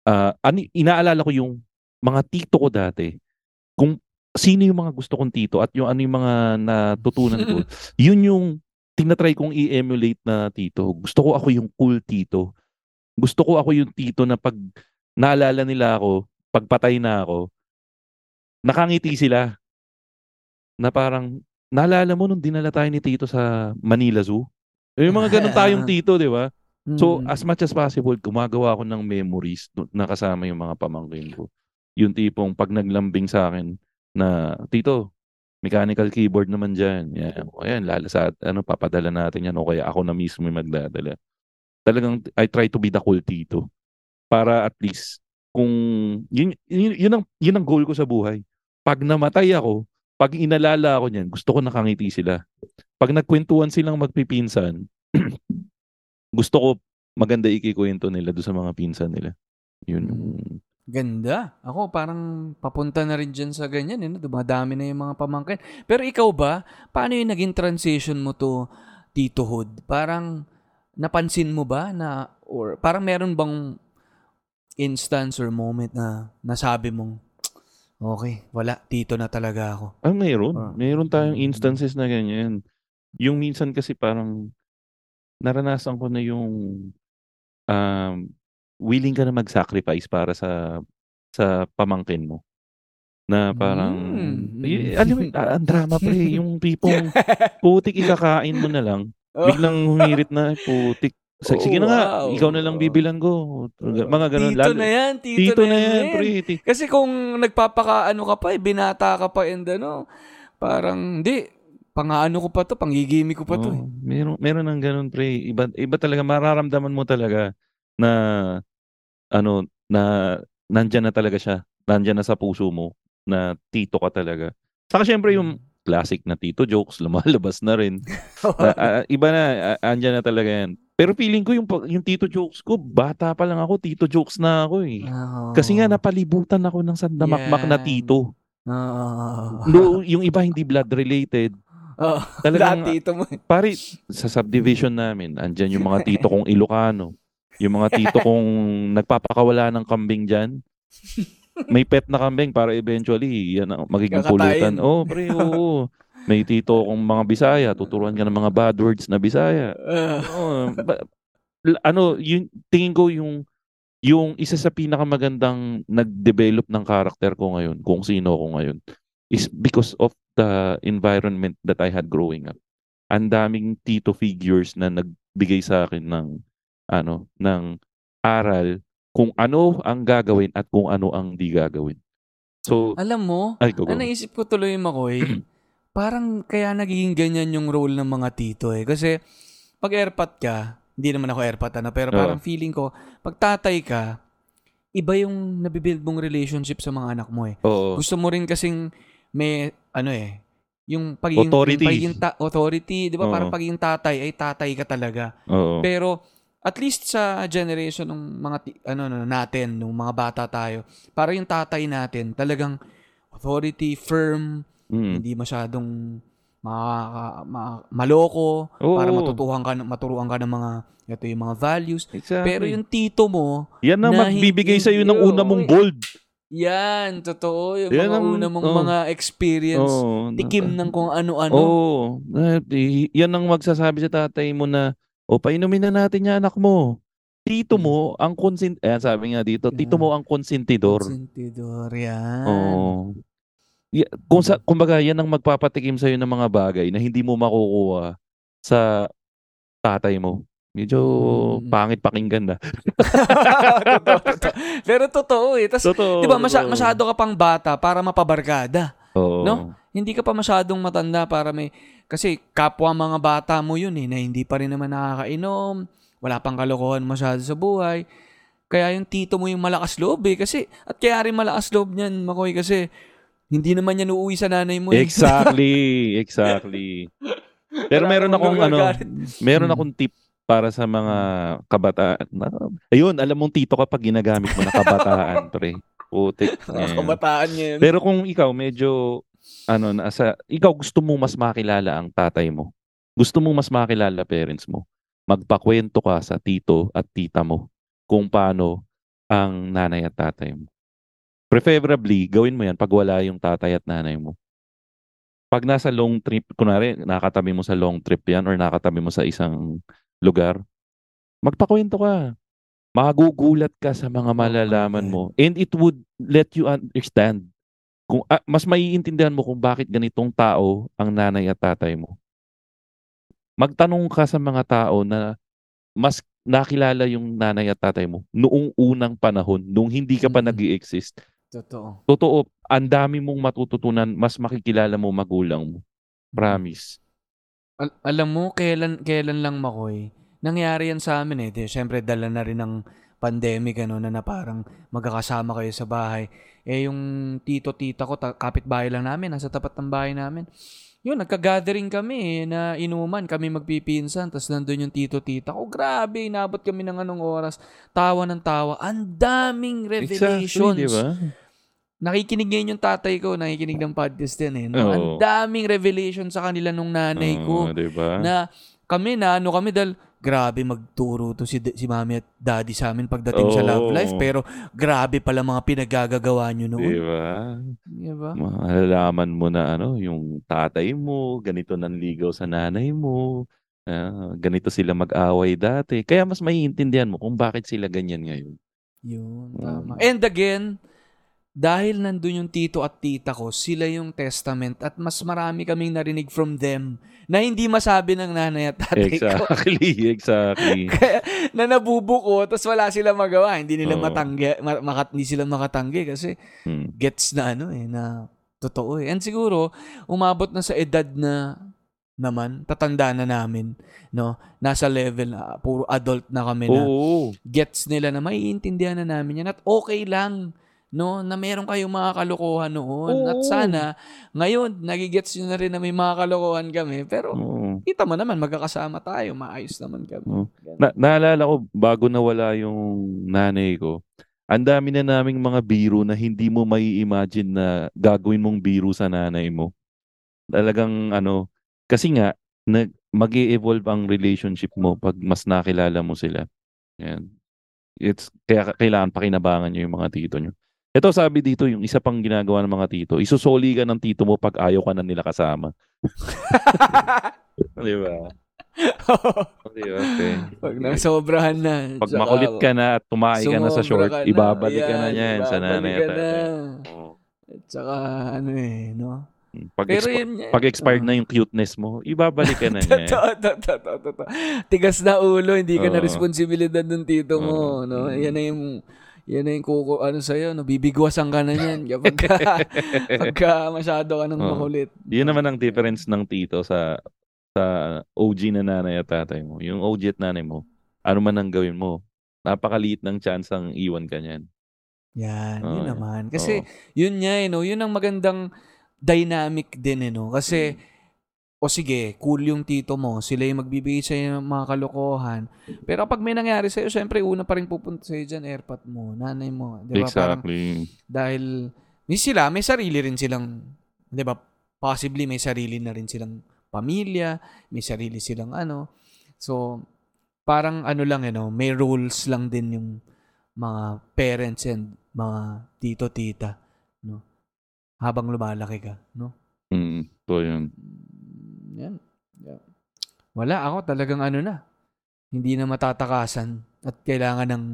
ah, ano, inaalala ko yung mga tito ko dati. Kung sino yung mga gusto kong tito at yung ano yung mga natutunan ko, yun yung tinatry kong i-emulate na tito. Gusto ko ako yung cool tito. Gusto ko ako yung tito na pag naalala nila ako, pagpatay na ako, nakangiti sila. Na parang, naalala mo nung dinala tayo ni tito sa Manila Zoo? Yung mga ganun tayong tito, di ba? So, Mm. as much as possible, gumagawa ako ng memories na kasama yung mga pamangkin ko. Yung tipong pag naglambing sa akin na, Tito, mechanical keyboard naman dyan. Yan. O yan, lala sa, ano, papadala natin yan. O kaya ako na mismo yung magdadala. Talagang, I try to be the cool tito. Para at least, kung, yun, yun, yun, ang, yun ang goal ko sa buhay. Pag namatay ako, pag inalala ako niyan, gusto ko nakangiti sila. Pag nagkwentuhan silang magpipinsan, gusto ko maganda ikikwento nila doon sa mga pinsan nila. Yun. yung- Ganda. Ako parang papunta na rin dyan sa ganyan. Eh, no? Dumadami na yung mga pamangkin. Pero ikaw ba, paano yung naging transition mo to titohood? Parang napansin mo ba na, or parang meron bang instance or moment na nasabi mong, okay, wala, tito na talaga ako. Ah, mayroon. Ah. Mayroon tayong Mm. instances na ganyan. Yung minsan kasi parang naranasan ko na yung um, willing ka na mag-sacrifice para sa sa pamangkin mo. Na parang, Mm. y- alam mo, ah, ang drama pre, yung tipong putik ikakain mo na lang. Biglang humirit na, putik. Sa- Oh, Sige na nga, wow. ikaw na lang bibilan ko. Mga ganun. Tito na yan, tito, Tito na, na yan, yan. pre. Ti- Kasi kung nagpapaka ano ka pa, eh, binata ka pa and ano, parang hindi, pang-ano ko pa to, panggigimi ko pa to. eh. Meron meron ng ganun pre. Iba iba talaga mararamdaman mo talaga na ano na nandiyan na talaga siya. Nandiyan na sa puso mo na tito ka talaga. Saka syempre yung classic na tito jokes lumalabas na rin. Ah, iba na ah, andyan na talaga yan. Pero feeling ko yung yung tito jokes ko bata pa lang ako, tito jokes na ako eh. Oo. Kasi nga napalibutan ako ng sandamakmak na Yan. tito. Oo. No, yung iba hindi blood related. Oo. Talagang tito mo. eh. Pare, sa subdivision namin, andyan yung mga tito kong Ilocano. Yung mga tito kong nagpapakawala ng kambing dyan. May pet na kambing para eventually yan magiging Kakatayin. pulutan. Oh, pre, oo. May tito kong mga Bisaya, tuturuan ka ng mga bad words na Bisaya. Ba- l- ano, yun, tingin ko yung yung isa sa pinakamagandang nag-develop ng karakter ko ngayon, kung sino ako ngayon, is because of the environment that I had growing up. Ang daming tito figures na nagbigay sa akin ng ano, ng aral kung ano ang gagawin at kung ano ang di gagawin. So, Alam mo, ay, go, go. ang naisip ko tuloy Makoy, parang kaya nagiging ganyan yung role ng mga tito eh. Kasi pag airpat ka, hindi naman ako airpat ano, pero parang feeling ko, pag tatay ka, iba yung nabibuild mong relationship sa mga anak mo eh. Oo. Gusto mo rin kasing may, ano eh, yung pagiging, Authority. yung pagiging ta- authority, di ba? Parang pagiging tatay, ay tatay ka talaga. Oo. Pero, at least sa generation ng mga, ti- ano, ano, natin, nung mga bata tayo, para yung tatay natin, talagang authority, firm, Mm. hindi masyadong makaka- ma- maloko, Oo. para matutuhan ka, maturuan ka ng mga, ito yung mga values. Exactly. Pero yung tito mo, Yan ang na magbibigay sa iyo ng una mong eh. bold. yan, totoo, yung Yan mga ang- una mong oh. mga experience, Oo. tikim ng kung ano-ano. Oo. Eh, yan ang magsasabi sa tatay mo na, o painumin na natin yan anak mo. Tito Hmm. mo ang consent ayan sabi nga dito, tito mo ang konsentidor. Consentidor, yan. Oo. Ya- kung sa kumbaga yan ang magpapatikim sa ng mga bagay na hindi mo makukuha sa tatay mo. Medyo Mm. pangit pakinggan na. totoo, totoo. Pero totoo eh. Tas, Totoo. di ba, masya- masyado ka pang bata para mapabarkada. Oo. no? Hindi ka pa masyadong matanda para may... Kasi kapwa mga bata mo yun eh, na hindi pa rin naman nakakainom, wala pang kalokohan masyado sa buhay. Kaya yung tito mo yung malakas loob eh. Kasi, at kaya rin malakas loob niyan, Makoy, kasi hindi naman yan uuwi sa nanay mo eh. Exactly, exactly. Pero Wala meron akong ano, meron akong tip para sa mga kabataan. Na- Ayun, alam mong tito kapag ginagamit mo na kabataan, pre. Putik. Mga Yan. kabataan niya yun. Pero kung ikaw medyo ano nasa ikaw gusto mo mas makilala ang tatay mo. Gusto mo mas makilala parents mo. Magpakwento ka sa tito at tita mo kung paano ang nanay at tatay mo. Preferably, gawin mo yan pag wala yung tatay at nanay mo. Pag nasa long trip, kunwari, nakatabi mo sa long trip yan or nakatabi mo sa isang lugar, magpakwento ka. Magugulat ka sa mga malalaman God. mo. And it would let you understand kung ah, mas maiintindihan mo kung bakit ganitong tao ang nanay at tatay mo. Magtanong ka sa mga tao na mas nakilala yung nanay at tatay mo noong unang panahon, nung hindi ka pa Mm. nag exist Totoo. Totoo, ang dami mong matututunan, mas makikilala mo magulang mo. Promise. Al- alam mo, kailan, kailan lang makoy, nangyari yan sa amin eh. Di, Siyempre, dala na rin ng pandemic, ano, na, na parang magkakasama kayo sa bahay. Eh, yung tito-tita ko, ta- kapitbahay lang namin, nasa tapat ng bahay namin. Yun, nagka-gathering kami eh, na inuman, kami magpipinsan, tapos nandun yung tito-tita ko. Grabe, inabot kami ng anong oras. Tawa ng tawa. Ang daming revelations. Exactly, di ba? Nakikinig ngayon yung tatay ko, nakikinig ng podcast din eh. No? Oo. Ang daming revelation sa kanila nung nanay ko Oo, di ba? na kami na ano kami dahil grabe magturo to si si mami at daddy sa amin pagdating sa love life pero grabe pala mga pinagagagawa nyo Di noon. ba? Di ba? Malalaman mo na ano, yung tatay mo, ganito nanligaw sa nanay mo, ah, ganito sila mag-away dati. Kaya mas maiintindihan mo kung bakit sila ganyan ngayon. Yun, Mm. tama. And again, dahil nandun yung tito at tita ko, sila yung testament at mas marami kaming narinig from them na hindi masabi ng nanay at tatay ko. Exactly, exactly. Kaya, na nabubuko, tapos wala sila magawa. Hindi nila Oo. matanggi, ma- makat, hindi sila makatanggi kasi Hmm. gets na ano eh, na totoo eh. And siguro, umabot na sa edad na naman, tatanda na namin, no? Nasa level na puro adult na kami na Oo. gets nila na maiintindihan na namin yan at okay lang no na meron kayong mga kalokohan noon at Oo. sana ngayon nagigets nyo na rin na may mga kalokohan kami pero Oo. kita mo naman magkakasama tayo maayos naman kami Oo. Na, naalala ko, bago nawala yung nanay ko, ang dami na naming mga biro na hindi mo mai imagine na gagawin mong biro sa nanay mo. Talagang ano, kasi nga, nag, mag evolve ang relationship mo pag mas nakilala mo sila. Yan. It's, kaya kailangan pakinabangan nyo yung mga tito nyo. Ito sabi dito, yung isa pang ginagawa ng mga tito, isusoli ka ng tito mo pag ayaw ka na nila kasama. Di ba? Di ba? Okay. pag nasobrahan na Pag tsaka makulit ka na at tumae ka na sa short, ka na, ibabalik ka na niyan sa ibabalik nanay ka na. Oo. at saka ano eh no Pag, pero yun pag expired Oo. na yung cuteness mo, ibabalik ka na niya. Totoo, totoo, totoo, totoo. Tigas na ulo, hindi ka na responsibilidad ng tito mo, no? Yan na yung yan na yung kuko, ano sa'yo, no? Bibigwasan ka na yan kapag ka, pagka masyado ka nang Oo. makulit. Yun naman ang difference ng tito sa sa OG na nanay at tatay mo. Yung OG at nanay mo, ano man ang gawin mo, napakaliit ng chance ang iwan ka niyan. Yan, yun Oo. naman. Kasi, Oo. yun nga, eh, no? yun ang magandang dynamic din, eh, no? Kasi, o sige, cool yung tito mo, sila yung magbibigay sa'yo ng mga kalokohan. Pero kapag may nangyari sa'yo, syempre, una pa rin pupunta sa'yo dyan, airpot mo, nanay mo. Di ba? Parang, Exactly. dahil, may sila, may sarili rin silang, di ba? Possibly, may sarili na rin silang pamilya, may sarili silang ano. So, parang ano lang, you know, may rules lang din yung mga parents and mga tito-tita, no? Habang lumalaki ka, no? Mm, to yun. Yan. Yeah. Wala ako talagang ano na. Hindi na matatakasan at kailangan ng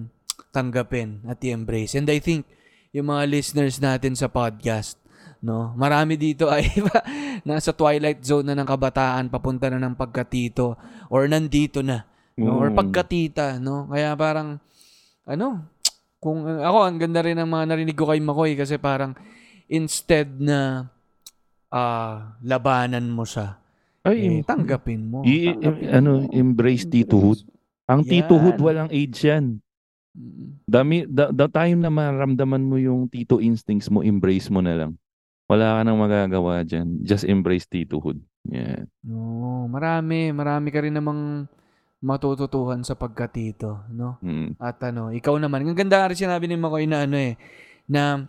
tanggapin at i-embrace. And I think yung mga listeners natin sa podcast, no, marami dito ay nasa twilight zone na ng kabataan, papunta na ng pagkatito or nandito na, no, or Mm. pagkatita, no. Kaya parang ano, kung ako ang ganda rin ng mga narinig ko kay Makoy kasi parang instead na ah labanan mo siya, eh, Ay, tanggapin mo. i- Tanggapin ano, mo. embrace titohood. Ang Yan. titohood, walang age yan. Dami, the, the time na maramdaman mo yung tito instincts mo, embrace mo na lang. Wala ka nang magagawa dyan. Just embrace titohood. Yeah. No, marami, marami ka rin namang matututuhan sa pagkatito, no? Mm. At ano, ikaw naman, ang ganda rin sinabi ni Makoy na ano eh, na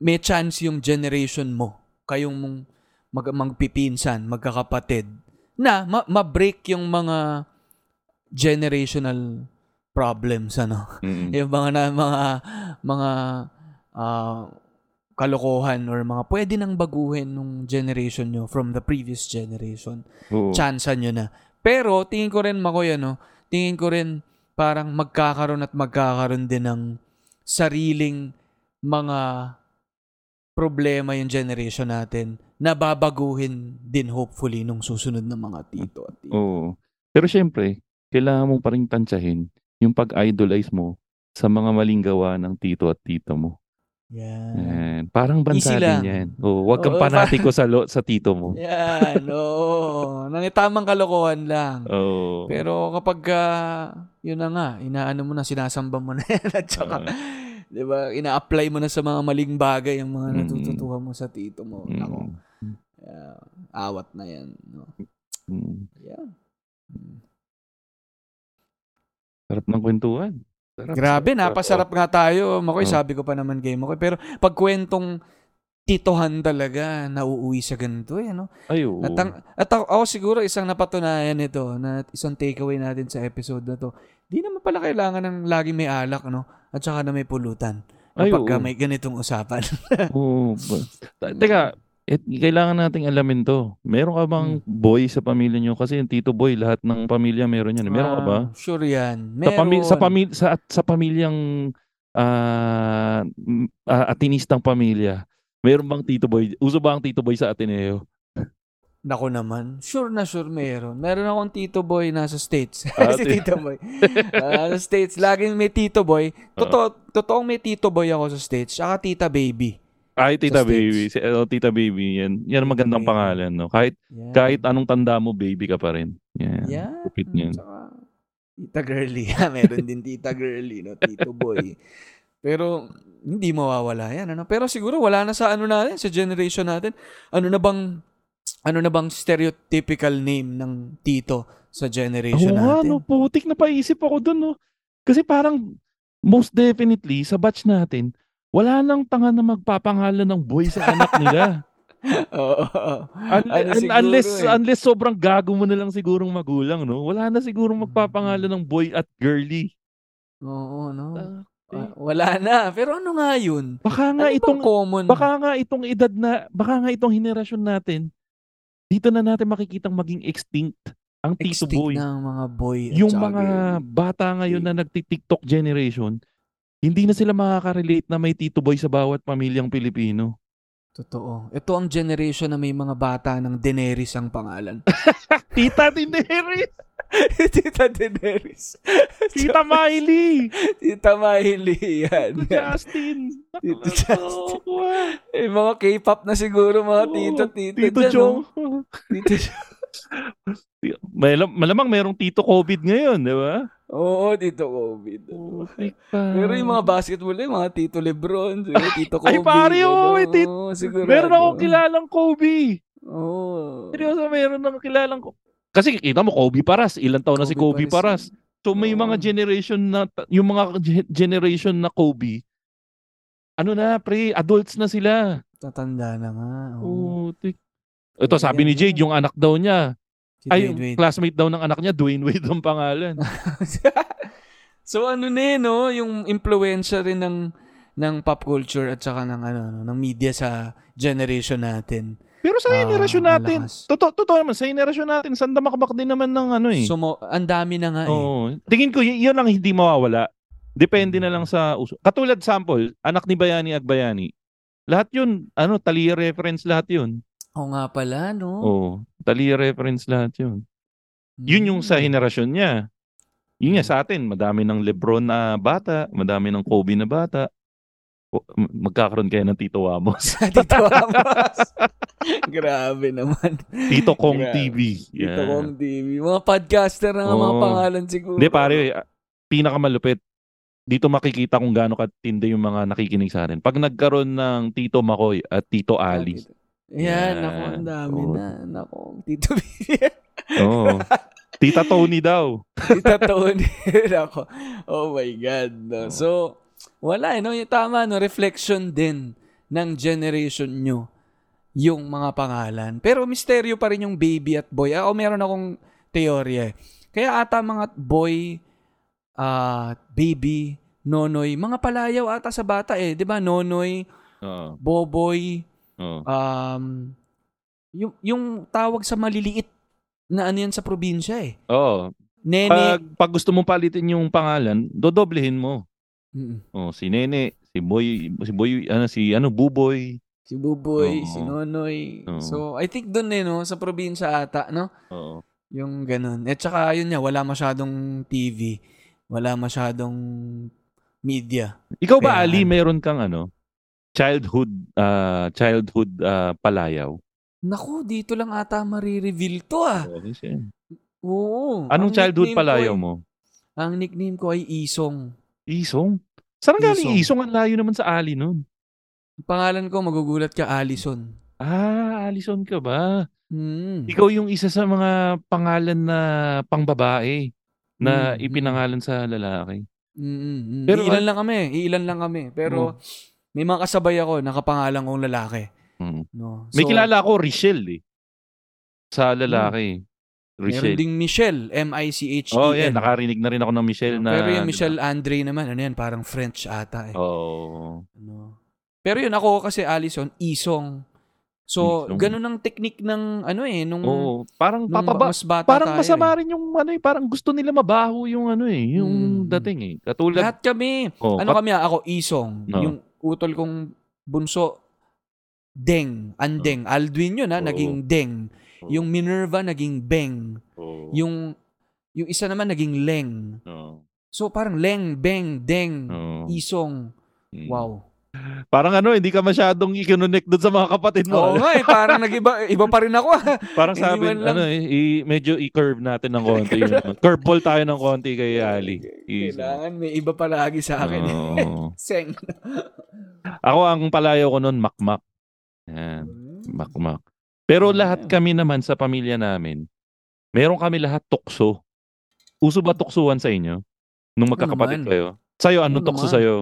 may chance yung generation mo, kayong mong mag magpipinsan, magkakapatid, na ma- ma-break yung mga generational problems, ano? Mm. yung mga na, mga mga ah, kalokohan or mga pwede nang baguhin nung generation nyo from the previous generation. Oo. Chance nyo na. Pero tingin ko rin Makoy ano, tingin ko rin parang magkakaroon at magkakaroon din ng sariling mga problema yung generation natin na babaguhin din hopefully nung susunod na mga tito at tito. Oo. Pero syempre, kailangan mo pa rin tansyahin yung pag-idolize mo sa mga maling gawa ng tito at tita mo. Yan. Yan. Parang bansa din yan. Oo, wag kang Oo, panatiko sa, lo- sa tito mo. Yan, oo. Nang tamang kalokohan lang. Oo. Pero kapag ah, yun na nga, inaano mo na, sinasamba mo na yan at saka, Oo. di ba, ina-apply mo na sa mga maling bagay ang mga natututuhan mo sa tito mo. Mm. Ako, ah, awat na yan. No? Mm. Yeah. Mm. Sarap ng kwentuhan. Sarap, Grabe, sarap, napasarap nga tayo. Makoy, Oo. sabi ko pa naman kay Makoy. Pero pag kwentong titohan talaga, nauuwi sa ganito eh, no? Ay, oo. At, ang, at ako, ako siguro isang napatunayan nito na isang takeaway natin sa episode na to. Di naman pala kailangan ng lagi may alak, no? At saka na may pulutan. Ay, Kapag ka oo. may ganitong usapan. Oo. Teka, et, kailangan nating alamin to. Meron ka bang Hmm. boy sa pamilya nyo? Kasi yung tito boy, lahat ng pamilya meron yan. Meron ka ba? Ah, Sure yan. Sa, Meron. pami- sa, pamilya sa, sa pamilyang ah m- ah, atinistang pamilya, meron bang tito boy? Uso ba ang tito boy sa Ateneo? Nako naman. Sure na sure meron. Meron akong tito boy nasa States. Ah, si ti- tito boy. Ah, sa States. Laging may tito boy. Totoo, totoong may tito boy ako sa States. Tsaka tita baby. Ay, tita States. baby. Si, oh, tita baby. Yan, yan ang magandang baby. pangalan. No? Kahit, Yan. kahit anong tanda mo, baby ka pa rin. Yan. Yan. Kupit niyan. Tsaka, tita girly. Meron din tita girly, no? Tito boy. Pero, hindi mawawala yan, ano? Pero siguro, wala na sa ano natin, sa generation natin. Ano na bang, ano na bang stereotypical name ng tito sa generation Oo natin? no, putik na paisip ako dun, no. Kasi parang, most definitely, sa batch natin, wala nang tanga na magpapangalan ng boy sa anak nila. Oo. Un- Ano un- unless, eh. unless sobrang gago mo na lang sigurong magulang, no? Wala na sigurong magpapangalan ng boy at girly. Oo, no? Ah, wala na. Pero ano nga yun? Baka nga Ano itong, common? baka nga itong edad na, baka nga itong henerasyon natin, dito na natin makikitang maging extinct ang tito extinct boy. ng mga boy yung mga bata ngayon na nagti-TikTok generation, hindi na sila makaka-relate na may tito boy sa bawat pamilyang Pilipino. Totoo. Ito ang generation na may mga bata ng Daenerys ang pangalan. Tita Daenerys! Tita Daenerys. Tita Miley! Tita Miley. Yan. Justin! Tito Justin! Eh, mga K-pop na siguro mga tito, tito. Tito dyan, Chong! oh. Tito Chong. Malam, malamang merong Tito COVID ngayon, di ba? Oo, Tito COVID. Pa. Pero yung mga basketball, yung mga Tito Lebron, siguro, Tito Ay, Kobe. pare, oo, ano, may tit- sigurado. Meron akong kilalang Kobe. Oo. Seryoso, meron akong kilalang Kobe. Kasi kita mo, Kobe Paras. Ilan taon na si Kobe Kobe Paras. So may Oo. mga generation na, yung mga ge- generation na Kobe, ano na, pre, adults na sila. Tatanda na nga. Oo. Putik. Ito, sabi ni Jade, yung anak daw niya. Si Ay, Dwayne Wade. classmate daw ng anak niya, Dwayne Wade ang pangalan. so ano na eh, no? Yung influensya rin ng ng pop culture at saka ng ano, no, ng media sa generation natin. Pero sa Ah, generasyon natin, totoo, totoo naman, sa generasyon natin, sandamakbak din naman ng ano eh. So mo, ang dami na nga eh. Oo. Tingin ko, y- yun ang hindi mawawala. Depende na lang sa uso. Katulad sample, anak ni Bayani Agbayani. Lahat yun, ano, Talia reference lahat yun. Oo nga pala, no? Oo. Talia reference lahat yun. Yun yung sa Mm. henerasyon niya. Yun nga sa atin, madami ng Lebron na bata, madami ng Kobe na bata. O, Magkakaroon kayo ng Tito Wamos. Tito Amos. Grabe naman. Tito Kong Grabe. TV. Tito Yeah. Kong TV. Mga podcaster na nga mga Oo. pangalan siguro. Hindi pare, ah, pinakamalupit. Dito makikita kung gaano katindi yung mga nakikinig sa atin. Pag nagkaroon ng Tito Makoy at Tito Ali. Yan, ako, ang dami Oo. na. Nako, Tito B. Oo. Tita Tony daw. Tita Tony. Ako. Oh my God. No? So, wala eh. No? Yung tama, no? reflection din ng generation nyo yung mga pangalan. Pero misteryo pa rin yung baby at boy. Ako meron akong teorya eh. Kaya ata mga boy, ah baby, nonoy, mga palayaw ata sa bata eh. 'Di ba Nonoy, Oo. boboy, Oo. um, yung, yung tawag sa maliliit na ano yan sa probinsya eh. Oo. Nene. Pag, pag gusto mong palitin yung pangalan, dodoblehin mo. Mm. Oh, si Nene, si Boy, si Boy, ano si ano Buboy. Si Buboy, Oo. si Nonoy. Oo. So, I think doon eh, no? Sa probinsya ata, no? Oo. Yung ganun. At saka, yun nga, wala masyadong TV. Wala masyadong media. Ikaw ba Kaya Ali, ano? meron kang ano? Childhood ah childhood ah, palayaw. Naku, dito lang ata marireveal to ah. Oo, Oo. Anong childhood palayaw ay- mo? Ang nickname ko ay Isong. Isong. Saan galing Isong. Isong? Ang layo naman sa Ali nun. Ang Pangalan ko, magugulat ka, Allison. Ah, Alison ka ba? Hmm. Ikaw yung isa sa mga pangalan na pangbabae na Mm, ipinangalan sa lalaki. Mm, mm. Pero iilan an- lang kami, iilan lang kami. Pero may mga kasabay ako nakapangalan kong lalaki. Mm. No. May So, kilala ako, Richelle eh. Sa lalaki. Meron Richelle. ding Michelle, M-I-C-H-E-L. Oh, yeah, nakarinig na rin ako ng Michelle na. Pero yung Michelle Andre naman, ano yan, parang French ata eh. Oh. Ano. Pero yun, ako kasi Allison, Isong. So, Isong. ganun ang technique ng, ano eh, nung, Oo, parang nung papaba. mas bata Parang tayo masama eh. rin yung ano eh, parang gusto nila mabaho yung ano eh, yung Mm. dating eh. Katulad, Lahat kami. oh, ano kat- kami, ah, ako, Isong. No. Yung utol kong bunso, Deng. Andeng. Aldwin yun ha, Oo. naging Deng. Oo. Yung Minerva, naging Beng. oh, Yung, yung isa naman, naging Leng. oh, So, parang Leng, Beng, Deng, oh. Isong. Mm. Wow. Parang ano, hindi ka masyadong i-connect doon sa mga kapatid mo. Oo nga eh, parang nag-iba iba pa rin ako. ah. Parang sabi, man lang. ano eh, i- medyo i-curve natin ng konti. yun. Curveball tayo ng konti kay Ali. Easy. Kailangan may iba palagi sa akin. Oo. Seng. Ako ang palayo ko noon, makmak. Yan, makmak. Pero Ah. lahat kami naman sa pamilya namin, meron kami lahat tukso. Uso ba tuksuhan sa inyo? Nung magkakapatid naman. kayo? Sa'yo, anong Oo tukso naman. sa'yo?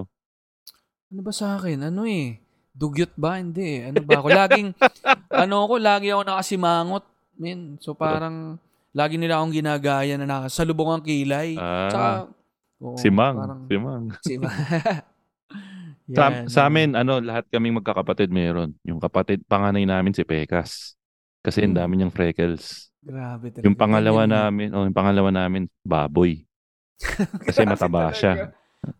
Ano ba sa akin? Ano eh? Dugyot ba? Hindi. Ano ba ako? Laging, ano ako, lagi ako nakasimangot. Men. So parang, lagi nila akong ginagaya na nakasalubong ang kilay. Ah, Tsaka, oo, si Mang. Parang, Si Mang. si Mang. Sa, Yan, sa amin, ano, lahat kaming magkakapatid meron. Yung kapatid, panganay namin si Pekas. Kasi ang Hmm. dami niyang freckles. Grabe talaga. Yung pangalawa eh. namin, oh, yung pangalawa namin, baboy. Kasi mataba siya.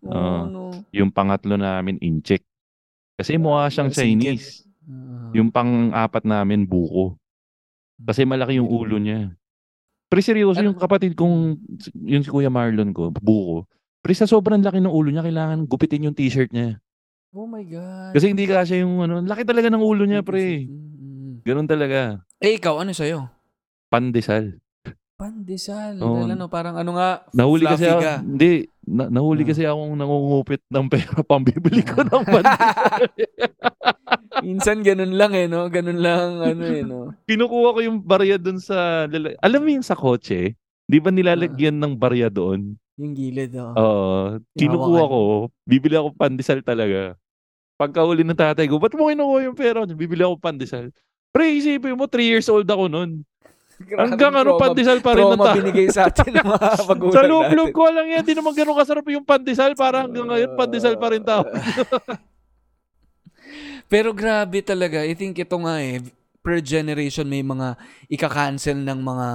Oo, Oo. no. Yung pangatlo namin, incheck. Kasi mukha siyang Singkit. Chinese. Oo. Yung pang-apat namin, buko. Kasi malaki yung ulo niya. Pero seryoso Ano? yung kapatid kong, yung si Kuya Marlon ko, buko. Pero sa sobrang laki ng ulo niya, kailangan gupitin yung t-shirt niya. Oh my God. Kasi hindi kasya yung ano, laki talaga ng ulo niya, pre. Ganun talaga. Eh, ikaw, ano sa'yo? Pandesal. Pandesal. Oo. Dahil ano, parang ano nga, Nahuli kasi ako, ka. hindi, na, nahuli Ah. kasi akong nangungupit ng pera pambibili ko ng pandesal. Minsan ganun lang eh, no? Ganun lang, ano eh, no? Kinukuha ko yung barya doon sa, lala- alam mo yung sa kotse, di ba Ah. nilalagyan ng barya doon? Yung gilid, oh. Oo. kinukuha hawakan. ko, bibili ako pandesal talaga. Pagkahuli ng tatay ko, ba't mo kinukuha yung pera? Bibili ako pandesal. Pre, isipin mo, 3 years old ako noon. Hanggang ano, pandesal pa rin ng trauma ta- binigay sa atin ng mga magulang Sa loob-loob ko lang yan, di naman ganun kasarap yung pandesal. Para hanggang ngayon, pandesal pa rin tao. Pero grabe talaga. I think ito nga eh, per generation may mga ika-cancel ng mga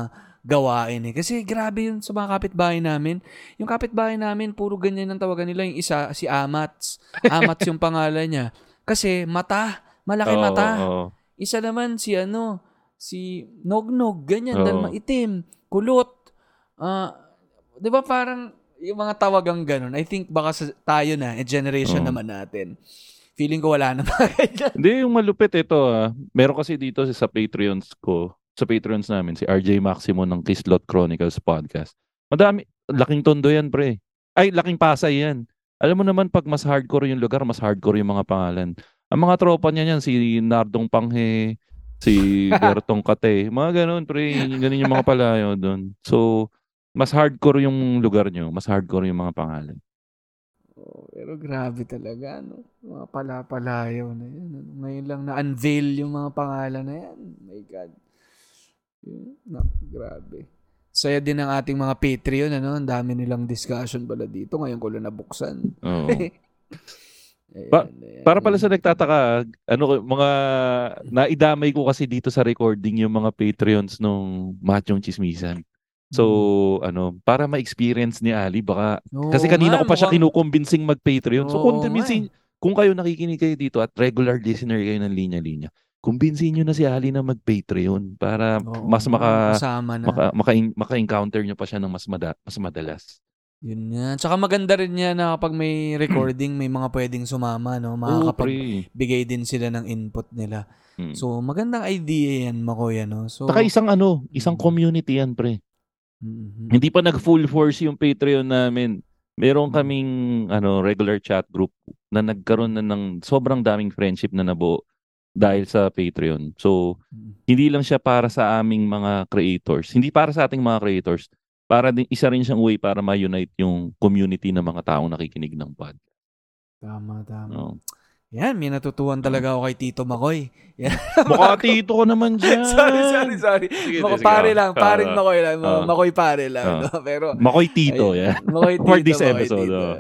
gawain eh. Kasi grabe yun sa mga kapitbahay namin. Yung kapitbahay namin, puro ganyan ang tawagan nila. Yung isa, si Amats. Amats yung pangalan niya. Kasi mata, malaki Oo, mata. oo. Isa naman si ano, si Nognog, ganyan, Oo. dahil maitim, kulot. Ah, 'di ba parang yung mga tawagang ganun. I think baka sa, tayo na, eh, generation Oo. naman natin. Feeling ko wala na mga ganyan. Hindi, yung malupit ito ah. Meron kasi dito sa Patreons ko, sa Patreons namin, si RJ Maximo ng Kislot Chronicles podcast. Madami, laking tondo yan, pre. Ay, laking pasay yan. Alam mo naman, pag mas hardcore yung lugar, mas hardcore yung mga pangalan. Ang mga tropa niya yan, si Nardong Panghe, si Bertong Kate, mga ganun, pre. Ganun yung mga palayo doon. So, mas hardcore yung lugar nyo, mas hardcore yung mga pangalan. Oh, pero grabe talaga, no? Mga pala-palayaw na yan. Ngayon lang na-unveil yung mga pangalan na yan. My God. Na, grabe. Saya din ng ating mga Patreon, ano? Ang dami nilang discussion pala dito. Ngayon ko lang nabuksan. Oo. Ayan, Pa- ayan. Para pala sa nagtataka, ano mga naidamay ko kasi dito sa recording yung mga Patreons nung Machong Chismisan. So, ano, para ma-experience ni Ali baka Oo kasi kanina nga, ko pa siya mukhang- kinukumbinsing mag-Patreon. So, kung nga kumbinsin, kung kayo nakikinig kayo dito at regular listener kayo ng linya-linya, kumbinsin nyo na si Ali na mag-Patreon para Oo mas maka, na. maka, maka, maka-encounter nyo pa siya ng mas, mada, mas madalas. Yun nga. Tsaka maganda rin niya na kapag may recording, may mga pwedeng sumama, no? Makakapagbigay din sila ng input nila. Mm. So, magandang idea yan, Makoy, ano? So, Saka isang ano, isang Mm. community yan, pre. Mhm. Hindi pa nag-full force yung Patreon namin. Meron kaming ano regular chat group na nagkaroon na ng sobrang daming friendship na nabuo dahil sa Patreon. So, Mhm. hindi lang siya para sa aming mga creators. Hindi para sa ating mga creators. Para din isa rin siyang way para ma-unite yung community ng mga taong nakikinig ng pod. Tama, tama. No. Yan, may natutuwan talaga ako kay Tito Makoy. Yan. Mukha tito ko naman dyan. sorry, sorry, sorry. Sige, Mako, sige, pare lang, Ah, Makoy lang. ah. Makoy pare lang. Ah. no? Pero, Makoy Tito, Ayun. yeah. Makoy For Tito, this Makoy episode, Tito. oh.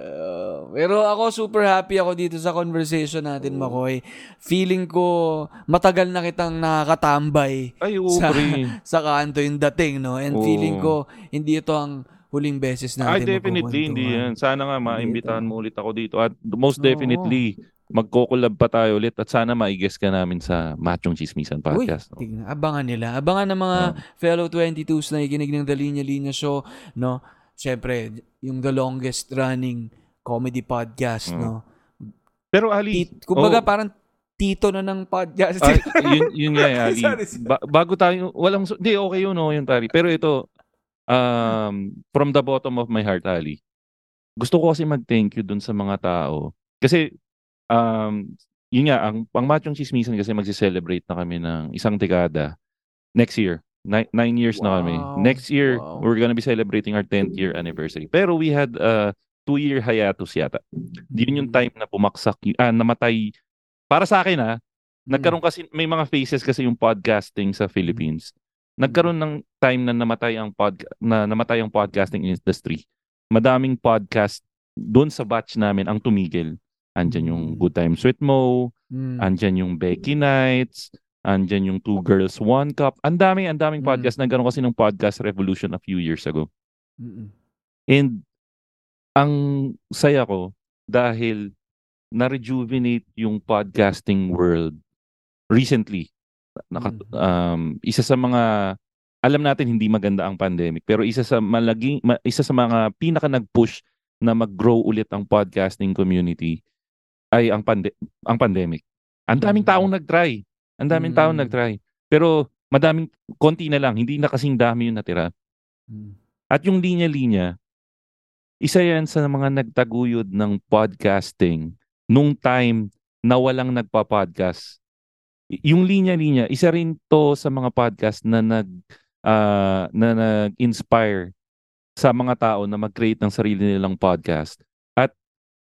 Oo. pero ako super happy ako dito sa conversation natin, Makoy. Feeling ko matagal na kitang nakakatambay Ay, oo, Sa- pre. sa kanto yung dating, no? And Oo. feeling ko hindi ito ang huling beses Ay, natin definitely, hindi yan. Sana nga maimbitahan mo ulit ako dito. At most Oo. definitely, magko-collab pa tayo ulit at sana maigest ka namin sa Machong Chismisan Uy, podcast. no? tignan, abangan nila. Abangan ng mga fellow 22s na ikinig ng The Linya Linya Show, no? Siyempre, yung the longest running comedy podcast, Mm. no? Pero Ali, Tit- kumbaga oh. parang tito na ng podcast. ay, yun, yun nga, eh, Ali. Sorry, sorry. Ba- bago tayo, walang, di, okay yun, no, yun, Tari. Pero ito, um, from the bottom of my heart, Ali, gusto ko kasi mag-thank you dun sa mga tao. Kasi, um, yun nga, ang, ang Machong Chismisan kasi magsi-celebrate na kami ng isang dekada next year. Nine, nine years na kami. Wow. Next year, Wow. we're gonna be celebrating our 10th year anniversary. Pero we had a two-year hiatus yata. Yun yung time na bumaksak, ah, namatay. Para sa akin ah, nagkaroon kasi, may mga phases kasi yung podcasting sa Philippines. Nagkaroon ng time na namatay ang pod, na namatay ang podcasting industry. Madaming podcast doon sa batch namin ang tumigil. Andyan yung Mm. Good Times with Mo, Mm. andyan yung Becky Nights, andyan yung Two Girls One Cup. Ang daming, ang daming Mm. podcast. Nagkaroon kasi ng podcast revolution a few years ago. Mm-mm. And ang saya ko dahil na-rejuvenate yung podcasting world recently. Naka, Mm. um, isa sa mga alam natin hindi maganda ang pandemic pero isa sa malaging ma- isa sa mga pinaka nag-push na mag-grow ulit ang podcasting community ay ang pande- ang pandemic. Ang daming Mm. taong nag-try. Ang daming taong Mm. nag-try. Pero madaming konti na lang, hindi na kasing dami yung natira. Mm. At yung linya-linya, isa yan sa mga nagtaguyod ng podcasting nung time na walang nagpa-podcast. Yung linya-linya, isa rin to sa mga podcast na nag ah, na nag-inspire sa mga tao na mag-create ng sarili nilang podcast. At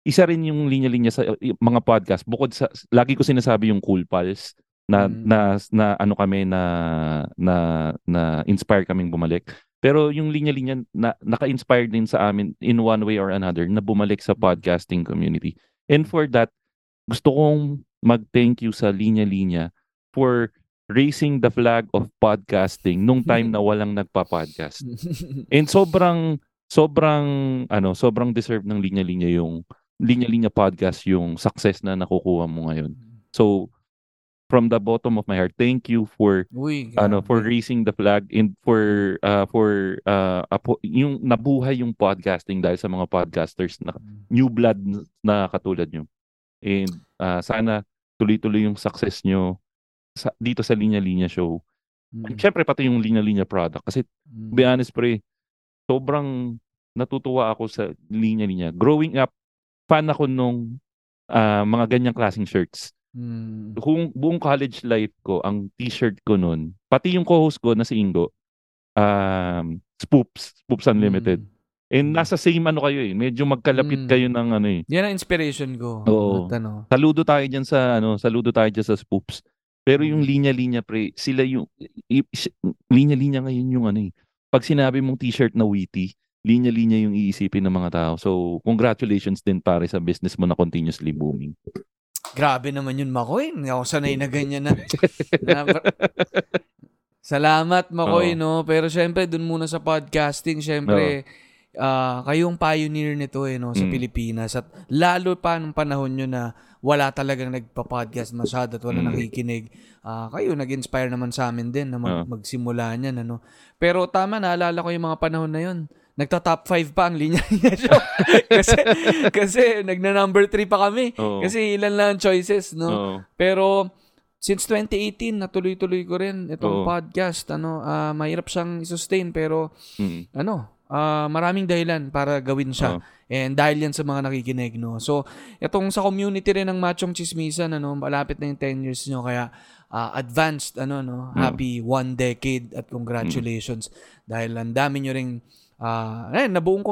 isa rin yung linya-linya sa mga podcast bukod sa lagi ko sinasabi yung Cool Pals na Mm. na na ano kami na na na inspire kaming bumalik. Pero yung linya-linya na naka-inspire din sa amin in one way or another na bumalik sa podcasting community. And for that, gusto kong mag-thank you sa linya-linya for raising the flag of podcasting nung time na walang nagpa-podcast. And sobrang sobrang ano, sobrang deserve ng linya-linya yung linya-linya podcast yung success na nakukuha mo ngayon. So from the bottom of my heart, thank you for Uy, ano for raising the flag and for uh, for uh, apo- yung nabuhay yung podcasting dahil sa mga podcasters na new blood na katulad nyo. And uh, sana tuloy-tuloy yung success nyo sa, dito sa Linya Linya show. Mm. Siyempre pati yung Linya Linya product kasi Mm. be honest pre, sobrang natutuwa ako sa Linya Linya. Growing up, fan ako nung ah, mga ganyang klaseng shirts. Mm. Kung buong college life ko, ang t-shirt ko nun, pati yung co-host ko na si Ingo, um, Spoops, Spoops Unlimited. Mm. And nasa same ano kayo eh. Medyo magkalapit Mm. kayo ng ano eh. Yan ang inspiration ko. Oo. At ano, Saludo tayo dyan sa ano, saludo tayo dyan sa Spoops. Pero yung Mm. linya-linya pre, sila yung linya-linya ngayon yung ano eh. Pag sinabi mong t-shirt na witty, linya-linya yung iisipin ng mga tao. So, congratulations din pare sa business mo na continuously booming. Grabe naman yun, Makoy. Hindi ako sanay na ganyan na. na- Salamat, Makoy, Oo. no? Pero syempre, dun muna sa podcasting, syempre, ah kayong pioneer nito, eh, no? Sa Mm. Pilipinas. At lalo pa nung panahon nyo na wala talagang nagpa-podcast masyado at wala Mm. nakikinig. Ah, kayo, nag-inspire naman sa amin din na mag- magsimula niyan, ano? Pero tama, naalala ko yung mga panahon na yun. Nagta-top 5 pa ang linya niya show. kasi, kasi nagna-number 3 pa kami. Oo. Kasi ilan lang ang choices, no? Oo. Pero since 2018 natuloy-tuloy ko rin itong Oo. podcast ano ah mahirap siyang i-sustain pero Mm. ano ah maraming dahilan para gawin siya Oo. and dahil yan sa mga nakikinig no so itong sa community rin ng Machong Chismisan ano malapit na yung 10 years nyo kaya ah, advanced ano no Mm. happy one decade at congratulations dahil ang dami nyo ring ah eh, nabuong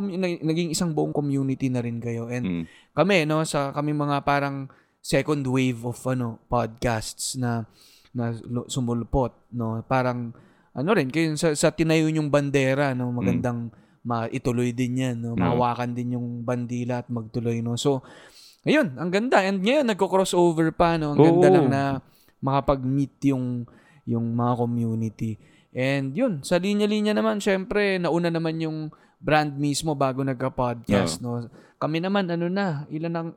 naging isang buong community na rin kayo. And Mm. kami no sa kami mga parang second wave of ano podcasts na na sumulpot no. Parang ano rin kayo sa, sa tinayo yung bandera no magandang maituloy din yan no. No. mahawakan din yung bandila at magtuloy no. So ayun ang ganda. And ngayon nagko-crossover pa no. Ang ganda Oo. lang na makapag-meet yung yung mga community and yun sa linya-linya naman syempre nauna naman yung brand mismo bago nagka-podcast no? Kami naman ano na ilan ang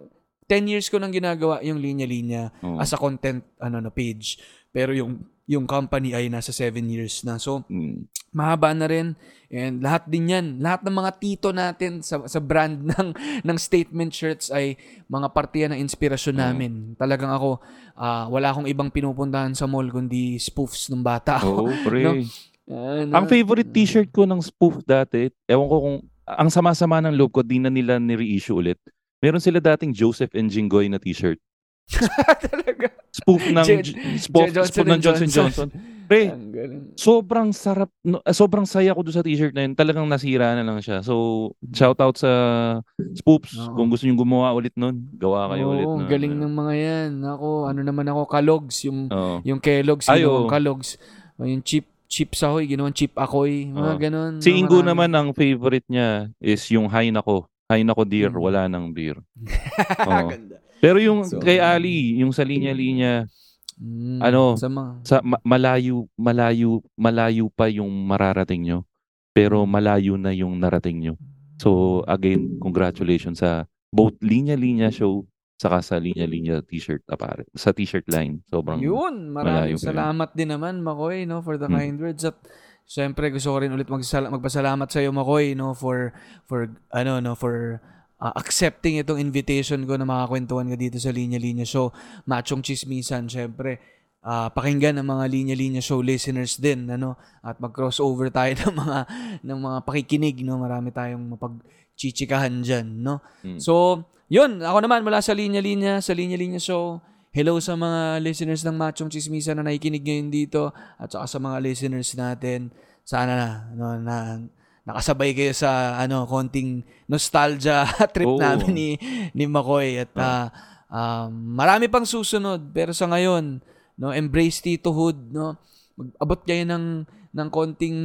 10 years ko nang ginagawa yung linya-linya Oo. as a content ano na page. Pero yung yung company ay nasa 7 years na so Mm. mahaba na rin and lahat din yan lahat ng mga tito natin sa sa brand ng ng statement shirts ay mga partiya ng inspirasyon Oo. namin talagang ako ah, wala akong ibang pinupuntahan sa mall kundi spoofs ng bata ako Oo, pre. No. Na- Ang favorite t-shirt ko ng spoof dati, ewan ko kung, ang sama-sama ng loob ko, di na nila ni-reissue ulit. Meron sila dating Joseph and Jinggoy na t-shirt. talaga Spoof ng, J- spoof, J- Johnson spoof ng Johnson Johnson. Johnson. Pre, sobrang sarap, no, ah, sobrang saya ko doon sa t-shirt na yun. Talagang nasira na lang siya. So, shout out sa Spoops. Oo. Kung gusto nyo gumawa ulit nun, gawa kayo Oo, ulit. nun. galing ng mga yan. Ako, ano naman ako, Kalogs, yung Oo. yung Kellogg's, Ay, oo. Kalogs. O, Yung chip chip sahoy, ginawang chip akoy, mga Oo. ganon. Si Ingo marami. naman, ang favorite niya is yung Hay Nako. Hay Nako dear, Mm. wala nang beer. Oo. Ganda. Pero yung So, kay Ali, yung sa linya-linya, Mm, Ano? Sa mga, sa ma- malayo malayo malayo pa yung mararating nyo pero malayo na yung narating nyo so again congratulations sa both Linya Linya show saka sa Linya Linya t-shirt apparel sa t-shirt line sobrang yun, maraming salamat din naman, Makoy, no, for the Mm. kind words. At syempre, gusto ko rin ulit magsala- magpasalamat sa iyo, Makoy, no, for, for, ano, no, for uh, accepting itong invitation ko na makakwentuhan ka dito sa Linya Linya Show. Machong Chismisan, syempre. ah, pakinggan ng mga linya-linya show listeners din ano at mag-crossover tayo ng mga ng mga pakikinig no marami tayong mapagchichikahan diyan no Mm. so yun ako naman mula sa linya-linya sa linya-linya show hello sa mga listeners ng Machong Chismisa na nakikinig ngayon dito at saka sa mga listeners natin sana no, na nakasabay kayo sa ano konting nostalgia trip Oo. namin ni ni Makoy. At ah, um, marami pang susunod. Pero sa ngayon no embrace titohood no. Mag-abot kayo ng ng konting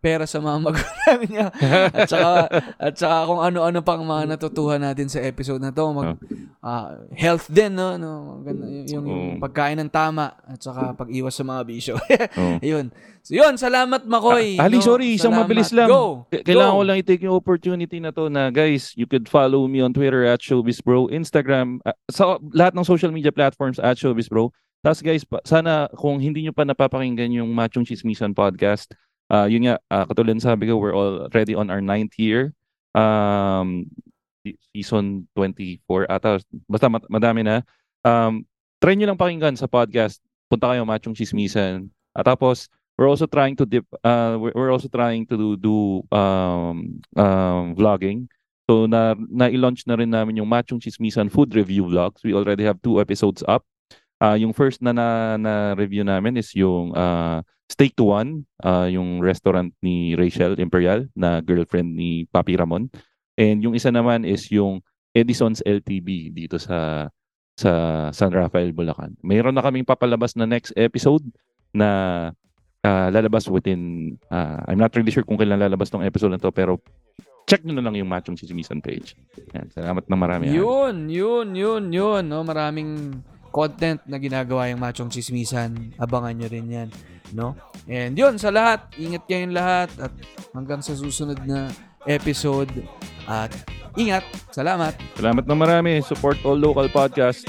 pera sa mga magulang niya at saka at saka kung ano-ano pang mga natutuhan natin sa episode na to mag ah, health din no no yung, yung Oo. pagkain ng tama at saka pag-iwas sa mga bisyo Oo. Ayun. So yun, salamat Makoy. Ah, Ali, no? sorry, isang Salamat. mabilis lang. Go. Kailangan Go. ko lang i-take yung opportunity na to na guys, you could follow me on Twitter at ShowbizBro, Instagram, uh, sa lahat ng social media platforms at ShowbizBro. Tapos guys, pa, sana kung hindi nyo pa napapakinggan yung Machong Chismisan podcast, uh, yun nga, uh, katulad sabi ko, we're already on our ninth year. Um, se- season 24 ata. Basta madami na. Um, try nyo lang pakinggan sa podcast. Punta kayo Machong Chismisan. At tapos, we're also trying to dip uh we're, we're also trying to do, do um um vlogging so na na-launch na rin namin yung Machong Chismisan food review vlogs we already have two episodes up uh yung first na na, na namin is yung uh Steak to One uh yung restaurant ni Rachel Imperial na girlfriend ni Papi Ramon and yung isa naman is yung Edison's LTB dito sa sa San Rafael Bulacan. Mayroon na kaming papalabas na next episode na ah, lalabas within ah, I'm not really sure kung kailan lalabas tong episode na to pero check nyo na lang yung Machong Chismisan page. Yan, salamat na marami. Yun, yun, yun, yun. No? Maraming content na ginagawa yung Machong Chismisan. Abangan nyo rin yan. No? And yun, sa lahat, ingat kayong lahat at hanggang sa susunod na episode. At ingat. Salamat. Salamat na marami. Support all local podcasts.